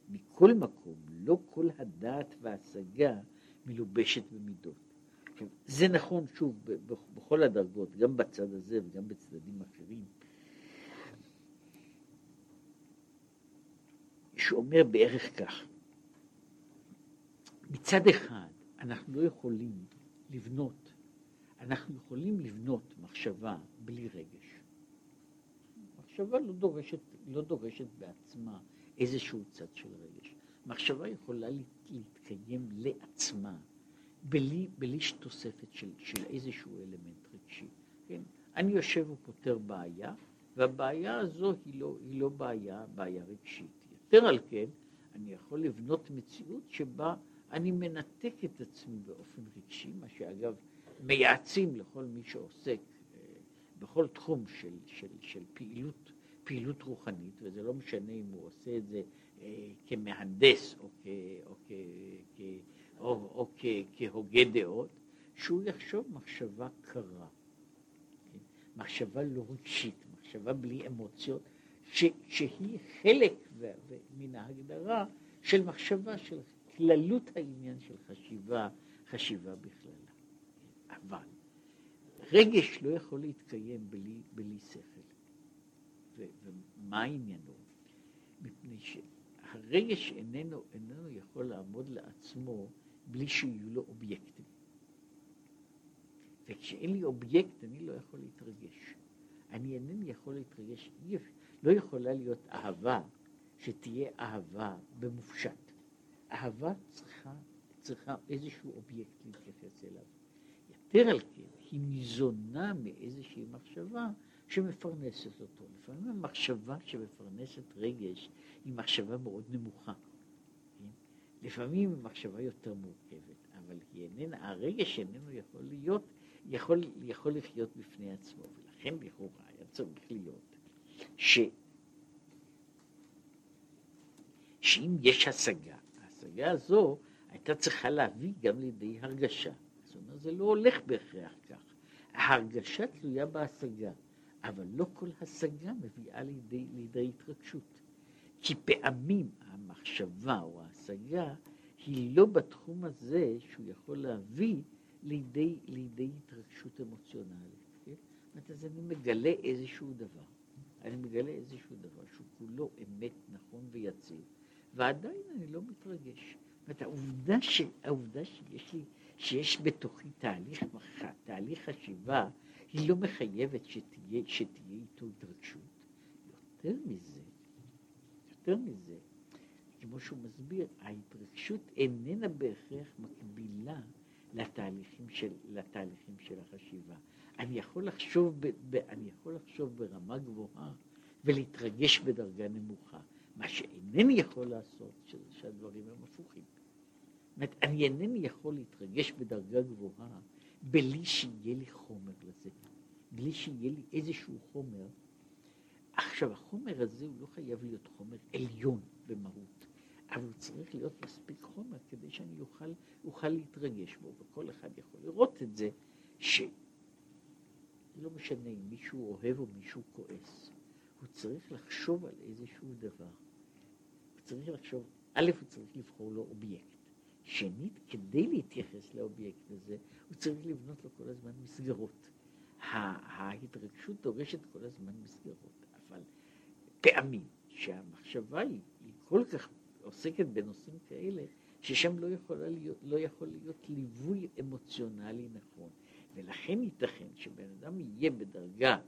מכל מקום, לא כל הדעת וההשגה מלובשת במידות. עכשיו, זה נכון, שוב, בכל הדרגות, גם בצד הזה וגם בצדדים אחרים, שאומר בערך כך, מצד אחד, אנחנו לא יכולים לבנות, אנחנו יכולים לבנות מחשבה בלי רגש. מחשבה לא דורשת, לא דורשת בעצמה איזשהו צד של רגש. מחשבה יכולה להתקיים לעצמה, בלי, בלי תוספת של, של איזשהו אלמנט רגשי. כן? אני יושב ופותר בעיה, והבעיה הזו היא לא, היא לא בעיה, בעיה רגשית. יותר על כן, אני יכול לבנות מציאות שבה אני מנתק את עצמי באופן רגשי, מה שאגב מייעצים לכל מי שעוסק אה, בכל תחום של, של, של פעילות פעילות רוחנית, וזה לא משנה אם הוא עושה את זה אה, כמהנדס או, כ, או, כ, או, או כ, כהוגה דעות, שהוא יחשוב מחשבה קרה, כן? מחשבה לא רגשית, מחשבה בלי אמוציות, ש, שהיא חלק מן ההגדרה של מחשבה, של כללות העניין של חשיבה, חשיבה בכללה. אבל רגש לא יכול להתקיים בלי, בלי שכל. ו, ומה עניינו? מפני שהרגש איננו, איננו יכול לעמוד לעצמו בלי שיהיו לו אובייקטים. וכשאין לי אובייקט אני לא יכול להתרגש. אני אינני יכול להתרגש, לא יכולה להיות אהבה שתהיה אהבה במופשט. אהבה צריכה, צריכה איזשהו אובייקט להתייחס אליו. יותר על כן, היא ניזונה מאיזושהי מחשבה שמפרנסת אותו. לפעמים המחשבה שמפרנסת רגש היא מחשבה מאוד נמוכה. כן? לפעמים היא מחשבה יותר מורכבת, אבל היא איננה, הרגש איננו יכול להיות, יכול, יכול לחיות בפני עצמו, ולכן לכאורה היה צריך להיות ש... שאם יש השגה, ההשגה הזו הייתה צריכה להביא גם לידי הרגשה. זאת אומרת, זה לא הולך בהכרח כך. ההרגשה תלויה בהשגה, אבל לא כל השגה מביאה לידי, לידי התרגשות. כי פעמים המחשבה או ההשגה היא לא בתחום הזה שהוא יכול להביא לידי, לידי התרגשות אמוציונלית. כן? זאת אומרת, אז אני מגלה איזשהו דבר. אני מגלה איזשהו דבר שהוא כולו אמת, נכון ויציב, ועדיין אני לא מתרגש. זאת אומרת, העובדה, שיש, לי, שיש בתוכי תהליך, תהליך חשיבה, היא לא מחייבת שתהיה, שתהיה איתו התרגשות. יותר מזה, יותר מזה, כמו שהוא מסביר, ההתרגשות איננה בהכרח מקבילה לתהליכים של, לתהליכים של החשיבה. אני יכול לחשוב, ב, ב, אני יכול לחשוב ברמה גבוהה ולהתרגש בדרגה נמוכה. מה שאינני יכול לעשות, שזה שהדברים הם הפוכים. זאת אומרת, אני אינני יכול להתרגש בדרגה גבוהה בלי שיהיה לי חומר לזה, בלי שיהיה לי איזשהו חומר. עכשיו, החומר הזה הוא לא חייב להיות חומר עליון במהות, אבל הוא צריך להיות מספיק חומר כדי שאני אוכל, אוכל להתרגש בו, וכל אחד יכול לראות את זה, ש... לא משנה אם מישהו אוהב או מישהו כועס, הוא צריך לחשוב על איזשהו דבר. צריך לחשוב, א', הוא צריך לבחור לו אובייקט. שנית, כדי להתייחס לאובייקט הזה, הוא צריך לבנות לו כל הזמן מסגרות. ההתרגשות דורשת כל הזמן מסגרות, אבל פעמים שהמחשבה היא, היא כל כך עוסקת בנושאים כאלה, ששם לא, להיות, לא יכול להיות ליווי אמוציונלי נכון. ולכן ייתכן שבן אדם יהיה בדרגה,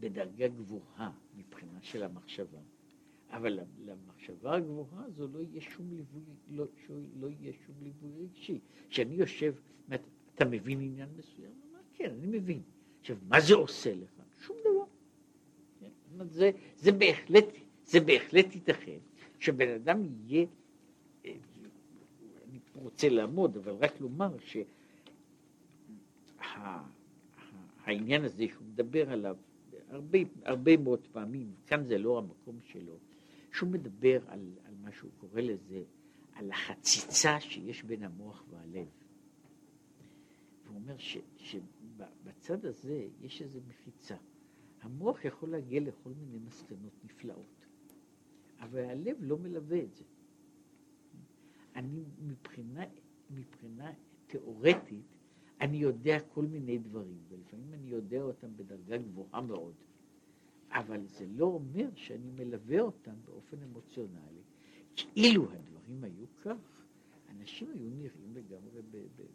בדרגה גבוהה מבחינה של המחשבה, אבל למחשבה הגבוהה הזו לא יהיה שום ליווי, לא, לא יהיה שום ליווי רגשי. כשאני יושב, אומרת, אתה מבין עניין מסוים? הוא אומר, כן, אני מבין. עכשיו, מה זה עושה לך? שום דבר. כן? זה, זה בהחלט, זה בהחלט ייתכן שבן אדם יהיה, אני רוצה לעמוד, אבל רק לומר ש... העניין הזה שהוא מדבר עליו הרבה, הרבה מאוד פעמים, כאן זה לא המקום שלו, שהוא מדבר על, על מה שהוא קורא לזה, על החציצה שיש בין המוח והלב. והוא אומר ש, שבצד הזה יש איזו מחיצה. המוח יכול להגיע לכל מיני מסקנות נפלאות, אבל הלב לא מלווה את זה. אני מבחינה, מבחינה תיאורטית, אני יודע כל מיני דברים, ולפעמים אני יודע אותם בדרגה גבוהה מאוד, אבל זה לא אומר שאני מלווה אותם באופן אמוציונלי. אילו הדברים היו כך, אנשים היו נראים לגמרי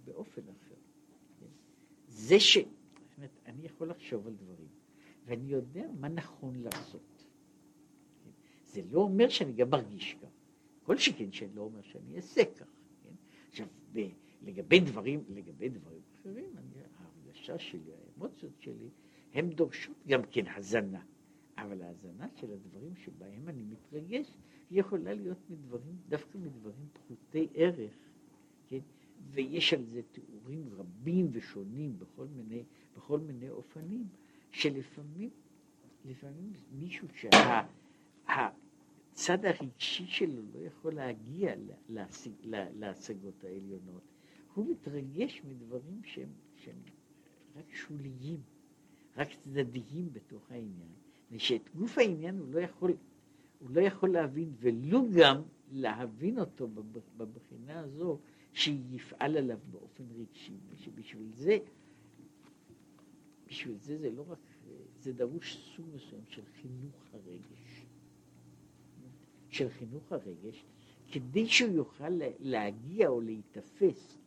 באופן אחר. זה ש... אומרת, אני יכול לחשוב על דברים, ואני יודע מה נכון לעשות. זה לא אומר שאני גם מרגיש כך. כל שכן שאני לא אומר שאני אעשה כך. כן? עכשיו, לגבי דברים, לגבי דברים אחרים, אני, ההרגשה שלי, האמוציות שלי, הן דורשות גם כן הזנה. אבל ההזנה של הדברים שבהם אני מתרגש, יכולה להיות מדברים, דווקא מדברים פחותי ערך, כן? ויש על זה תיאורים רבים ושונים בכל מיני, בכל מיני אופנים, שלפעמים, לפעמים מישהו שהצד הרגשי שלו לא יכול להגיע להשיג, להשגות העליונות, הוא מתרגש מדברים שהם, שהם רק שוליים, רק צדדיים בתוך העניין, שאת גוף העניין הוא לא יכול, הוא לא יכול להבין, ולו גם להבין אותו בבחינה הזו, שיפעל עליו באופן רגשי, ושבשביל זה, בשביל זה זה לא רק, זה דרוש סוג מסוים של חינוך הרגש. של חינוך הרגש, כדי שהוא יוכל להגיע או להיתפס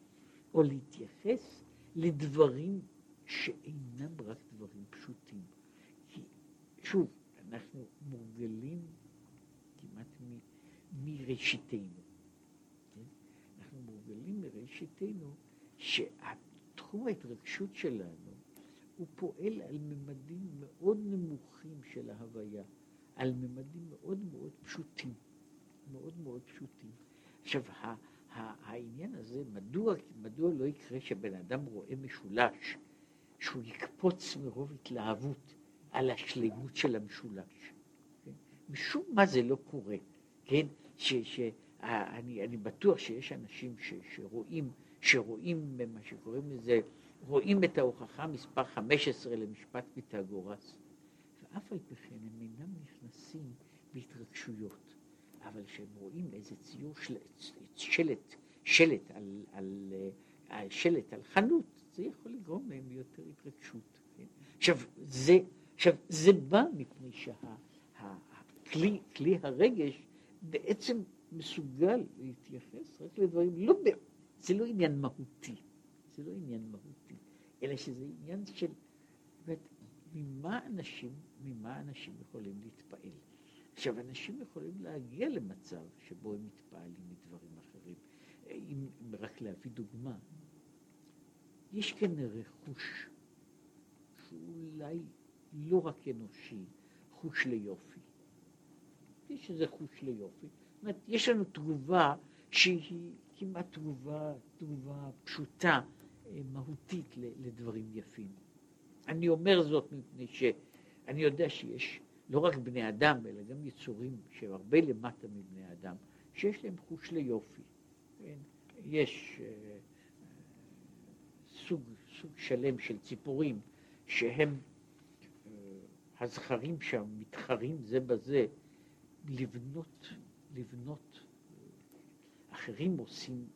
או להתייחס לדברים שאינם רק דברים פשוטים. שוב, אנחנו מורגלים כמעט מ, מראשיתנו. כן? אנחנו מורגלים מראשיתנו שהתחום ההתרגשות שלנו הוא פועל על ממדים מאוד נמוכים של ההוויה, על ממדים מאוד מאוד פשוטים, מאוד מאוד פשוטים. עכשיו, העניין הזה, מדוע, מדוע לא יקרה שבן אדם רואה משולש, שהוא יקפוץ מרוב התלהבות על השלמות של המשולש? כן? משום מה זה לא קורה, כן? ש, ש, אני, אני בטוח שיש אנשים ש, שרואים, שרואים מה שקוראים לזה, רואים את ההוכחה מספר 15 למשפט פיתגורס, ואף על פי כן הם אינם נכנסים בהתרגשויות. אבל כשהם רואים איזה ציור של, שלט, שלט על, על, על, שלט על חנות, זה יכול לגרום להם ליותר התרגשות. כן? עכשיו, זה, עכשיו, זה בא מפני שהכלי, כלי הרגש בעצם מסוגל להתייחס רק לדברים, לא, זה לא עניין מהותי, זה לא עניין מהותי, אלא שזה עניין של, באמת, ממה אנשים, ממה אנשים יכולים להתפעל. עכשיו, אנשים יכולים להגיע למצב שבו הם מתפעלים מדברים אחרים. אם, אם רק להביא דוגמה, יש כאן רכוש שאולי לא רק אנושי, חוש ליופי. יש איזה חוש ליופי. זאת אומרת, יש לנו תגובה שהיא כמעט תגובה, תגובה פשוטה, אה, מהותית לדברים יפים. אני אומר זאת מפני שאני יודע שיש לא רק בני אדם, אלא גם יצורים שהם הרבה למטה מבני אדם, שיש להם חוש ליופי. כן? יש uh, סוג, סוג שלם של ציפורים שהם, הזכרים שם מתחרים זה בזה לבנות, לבנות, אחרים עושים,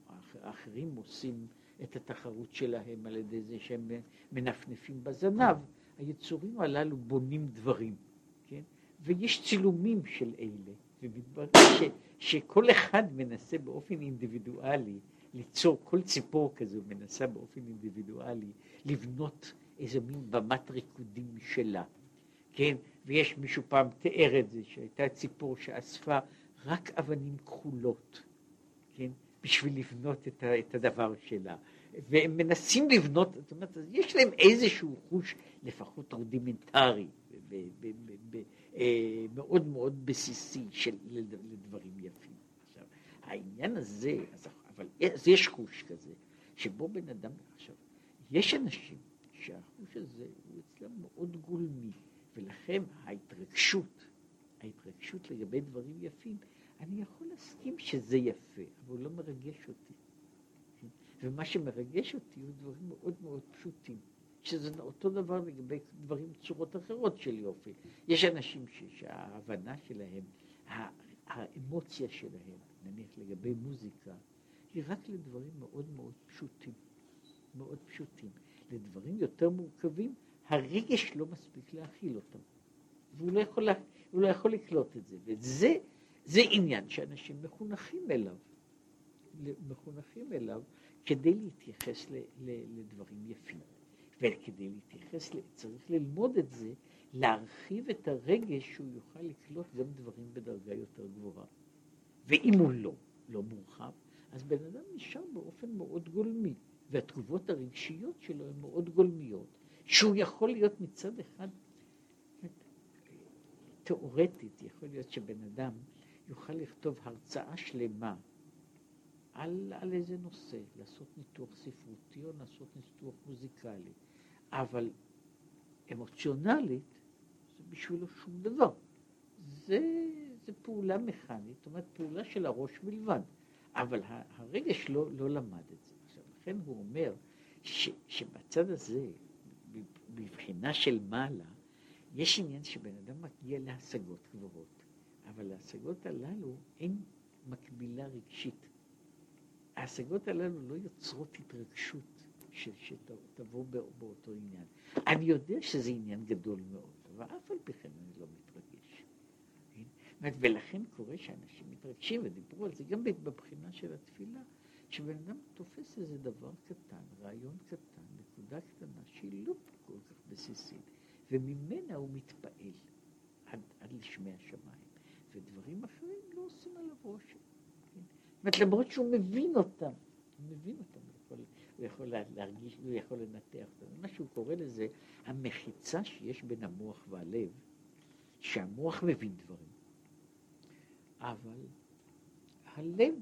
אחרים עושים את התחרות שלהם על ידי זה שהם מנפנפים בזנב, היצורים הללו בונים דברים. ויש צילומים של אלה, ומתברר ש, שכל אחד מנסה באופן אינדיבידואלי ליצור, כל ציפור כזו מנסה באופן אינדיבידואלי לבנות איזה מין במת ריקודים משלה, כן? ויש מישהו פעם תיאר את זה, שהייתה ציפור שאספה רק אבנים כחולות, כן? בשביל לבנות את, ה, את הדבר שלה. והם מנסים לבנות, זאת אומרת, יש להם איזשהו חוש לפחות רודימנטרי, אה, מאוד מאוד בסיסי של, לדברים יפים. עכשיו, העניין הזה, אז, אבל אז יש חוש כזה, שבו בן אדם, עכשיו, יש אנשים שהחוש הזה הוא אצלם מאוד גולמי, ולכן ההתרגשות, ההתרגשות לגבי דברים יפים, אני יכול להסכים שזה יפה, אבל הוא לא מרגש אותי. ומה שמרגש אותי הוא דברים מאוד מאוד פשוטים. שזה אותו דבר לגבי דברים, צורות אחרות של יופי. יש אנשים שההבנה שלהם, האמוציה שלהם, נניח לגבי מוזיקה, היא רק לדברים מאוד מאוד פשוטים, מאוד פשוטים. לדברים יותר מורכבים, הרגש לא מספיק להכיל אותם. והוא לא יכול, לה, לא יכול לקלוט את זה. וזה זה עניין שאנשים מחונכים אליו. מחונכים אליו כדי להתייחס ל, ל, לדברים יפים. וכדי להתייחס, צריך ללמוד את זה, להרחיב את הרגש שהוא יוכל לקלוט גם דברים בדרגה יותר גבוהה. ואם הוא לא, לא מורחב, אז בן אדם נשאר באופן מאוד גולמי, והתגובות הרגשיות שלו הן מאוד גולמיות, שהוא יכול להיות מצד אחד, תיאורטית, יכול להיות שבן אדם יוכל לכתוב הרצאה שלמה על, על איזה נושא, לעשות ניתוח ספרותי או לעשות ניתוח מוזיקלי. אבל אמוציונלית זה בשבילו שום דבר. זה, זה פעולה מכנית, זאת אומרת פעולה של הראש בלבד, אבל הרגש לא, לא למד את זה. עכשיו, לכן הוא אומר ש, שבצד הזה, בבחינה של מעלה, יש עניין שבן אדם מגיע להשגות גבוהות, אבל להשגות הללו אין מקבילה רגשית. ההשגות הללו לא יוצרות התרגשות שתבוא באותו עניין. אני יודע שזה עניין גדול מאוד, אבל אף על פי כן אני לא מתרגש. כן? ולכן קורה שאנשים מתרגשים, ודיברו על זה גם בבחינה של התפילה, שבן אדם תופס איזה דבר קטן, רעיון קטן, נקודה קטנה, שהיא לא כל כך בסיסית, וממנה הוא מתפעל עד, עד לשמי השמיים, ודברים אחרים לא עושים עליו רושם. כן? זאת אומרת, למרות שהוא מבין אותם, הוא מבין אותם, הוא יכול, הוא יכול להרגיש, הוא יכול לנתח אותם. מה שהוא קורא לזה, המחיצה שיש בין המוח והלב, שהמוח מבין דברים, אבל הלב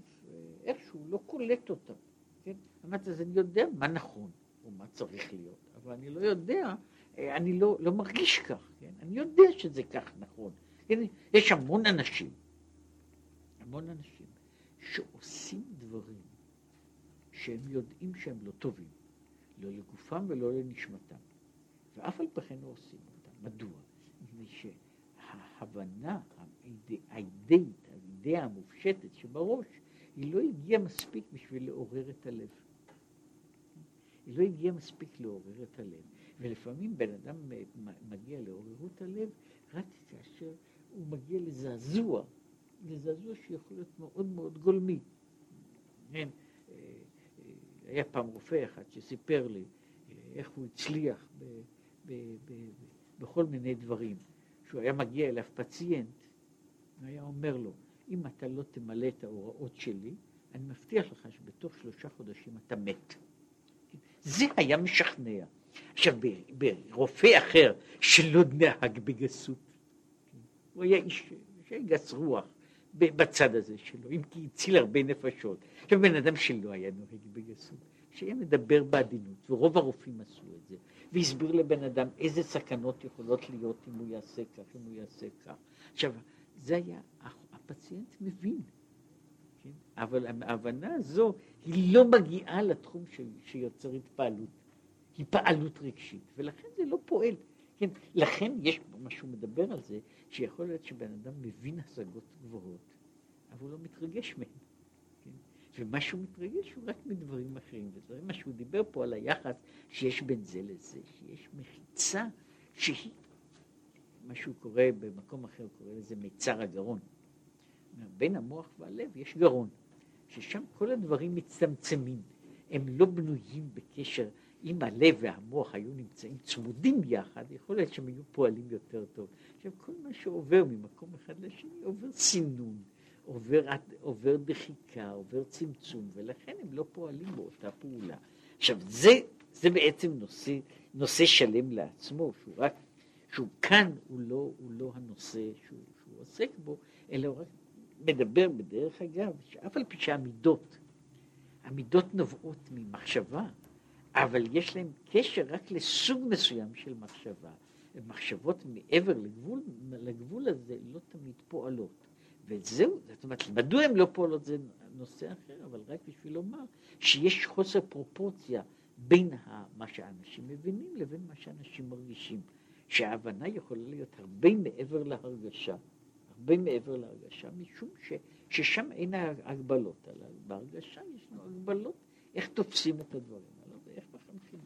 איכשהו לא קולט אותם, כן? אמרתי, אז אני יודע מה נכון או מה צריך להיות, אבל אני לא יודע, אה, אני לא, לא מרגיש כך, כן? אני יודע שזה כך נכון. כן? יש המון אנשים, המון אנשים, שעושים דברים שהם יודעים שהם לא טובים, לא לגופם ולא לנשמתם, ואף על פי כן לא עושים אותם. מדוע? מפני שההבנה האידאית, האידאה המופשטת שבראש, היא לא הגיעה מספיק בשביל לעורר את הלב. היא לא הגיעה מספיק לעורר את הלב. ולפעמים בן אדם מגיע לעוררות הלב רק כאשר הוא מגיע לזעזוע, לזעזוע שיכול להיות מאוד מאוד גולמי. כן, אה, אה, היה פעם רופא אחד שסיפר לי אה, איך הוא הצליח ב, ב, ב, בכל מיני דברים. כשהוא היה מגיע אליו פציינט, הוא היה אומר לו, אם אתה לא תמלא את ההוראות שלי, אני מבטיח לך שבתוך שלושה חודשים אתה מת. זה היה משכנע. עכשיו, ברופא אחר שלא נהג בגסות, הוא היה איש, איש גס רוח בצד הזה שלו, אם כי הציל הרבה נפשות. עכשיו, בן אדם שלא היה נוהג בגסות, שהיה מדבר בעדינות, ורוב הרופאים עשו את זה, והסביר לבן אדם איזה סכנות יכולות להיות אם הוא יעשה כך, אם הוא יעשה כך. עכשיו, זה היה הפציינט מבין, כן? אבל ההבנה הזו היא לא מגיעה לתחום ש, שיוצר התפעלות, היא פעלות רגשית, ולכן זה לא פועל. כן? לכן יש מה שהוא מדבר על זה, שיכול להיות שבן אדם מבין השגות גבוהות, אבל הוא לא מתרגש מהן. כן? ומה שהוא מתרגש הוא רק מדברים אחרים, וזה מה שהוא דיבר פה על היחס שיש בין זה לזה, שיש מחיצה שהיא, מה שהוא קורא במקום אחר, הוא קורא לזה מיצר הגרון. בין המוח והלב יש גרון, ששם כל הדברים מצטמצמים, הם לא בנויים בקשר, אם הלב והמוח היו נמצאים צמודים יחד, יכול להיות שהם היו פועלים יותר טוב. עכשיו, כל מה שעובר ממקום אחד לשני עובר סינון, עובר, עובר דחיקה, עובר צמצום, ולכן הם לא פועלים באותה פעולה. עכשיו, זה, זה בעצם נושא, נושא שלם לעצמו, שהוא רק, שהוא כאן הוא לא, הוא לא הנושא שהוא, שהוא עוסק בו, אלא רק מדבר בדרך אגב, שאף על פי שהמידות, המידות נובעות ממחשבה, אבל יש להן קשר רק לסוג מסוים של מחשבה. מחשבות מעבר לגבול, לגבול הזה לא תמיד פועלות. וזהו, זאת אומרת, מדוע הן לא פועלות זה נושא אחר, אבל רק בשביל לומר שיש חוסר פרופורציה בין מה שאנשים מבינים לבין מה שאנשים מרגישים. שההבנה יכולה להיות הרבה מעבר להרגשה. הרבה מעבר להרגשה, משום ש, ששם אין ההגבלות הללו. בהרגשה יש לנו הגבלות איך תופסים את הדברים.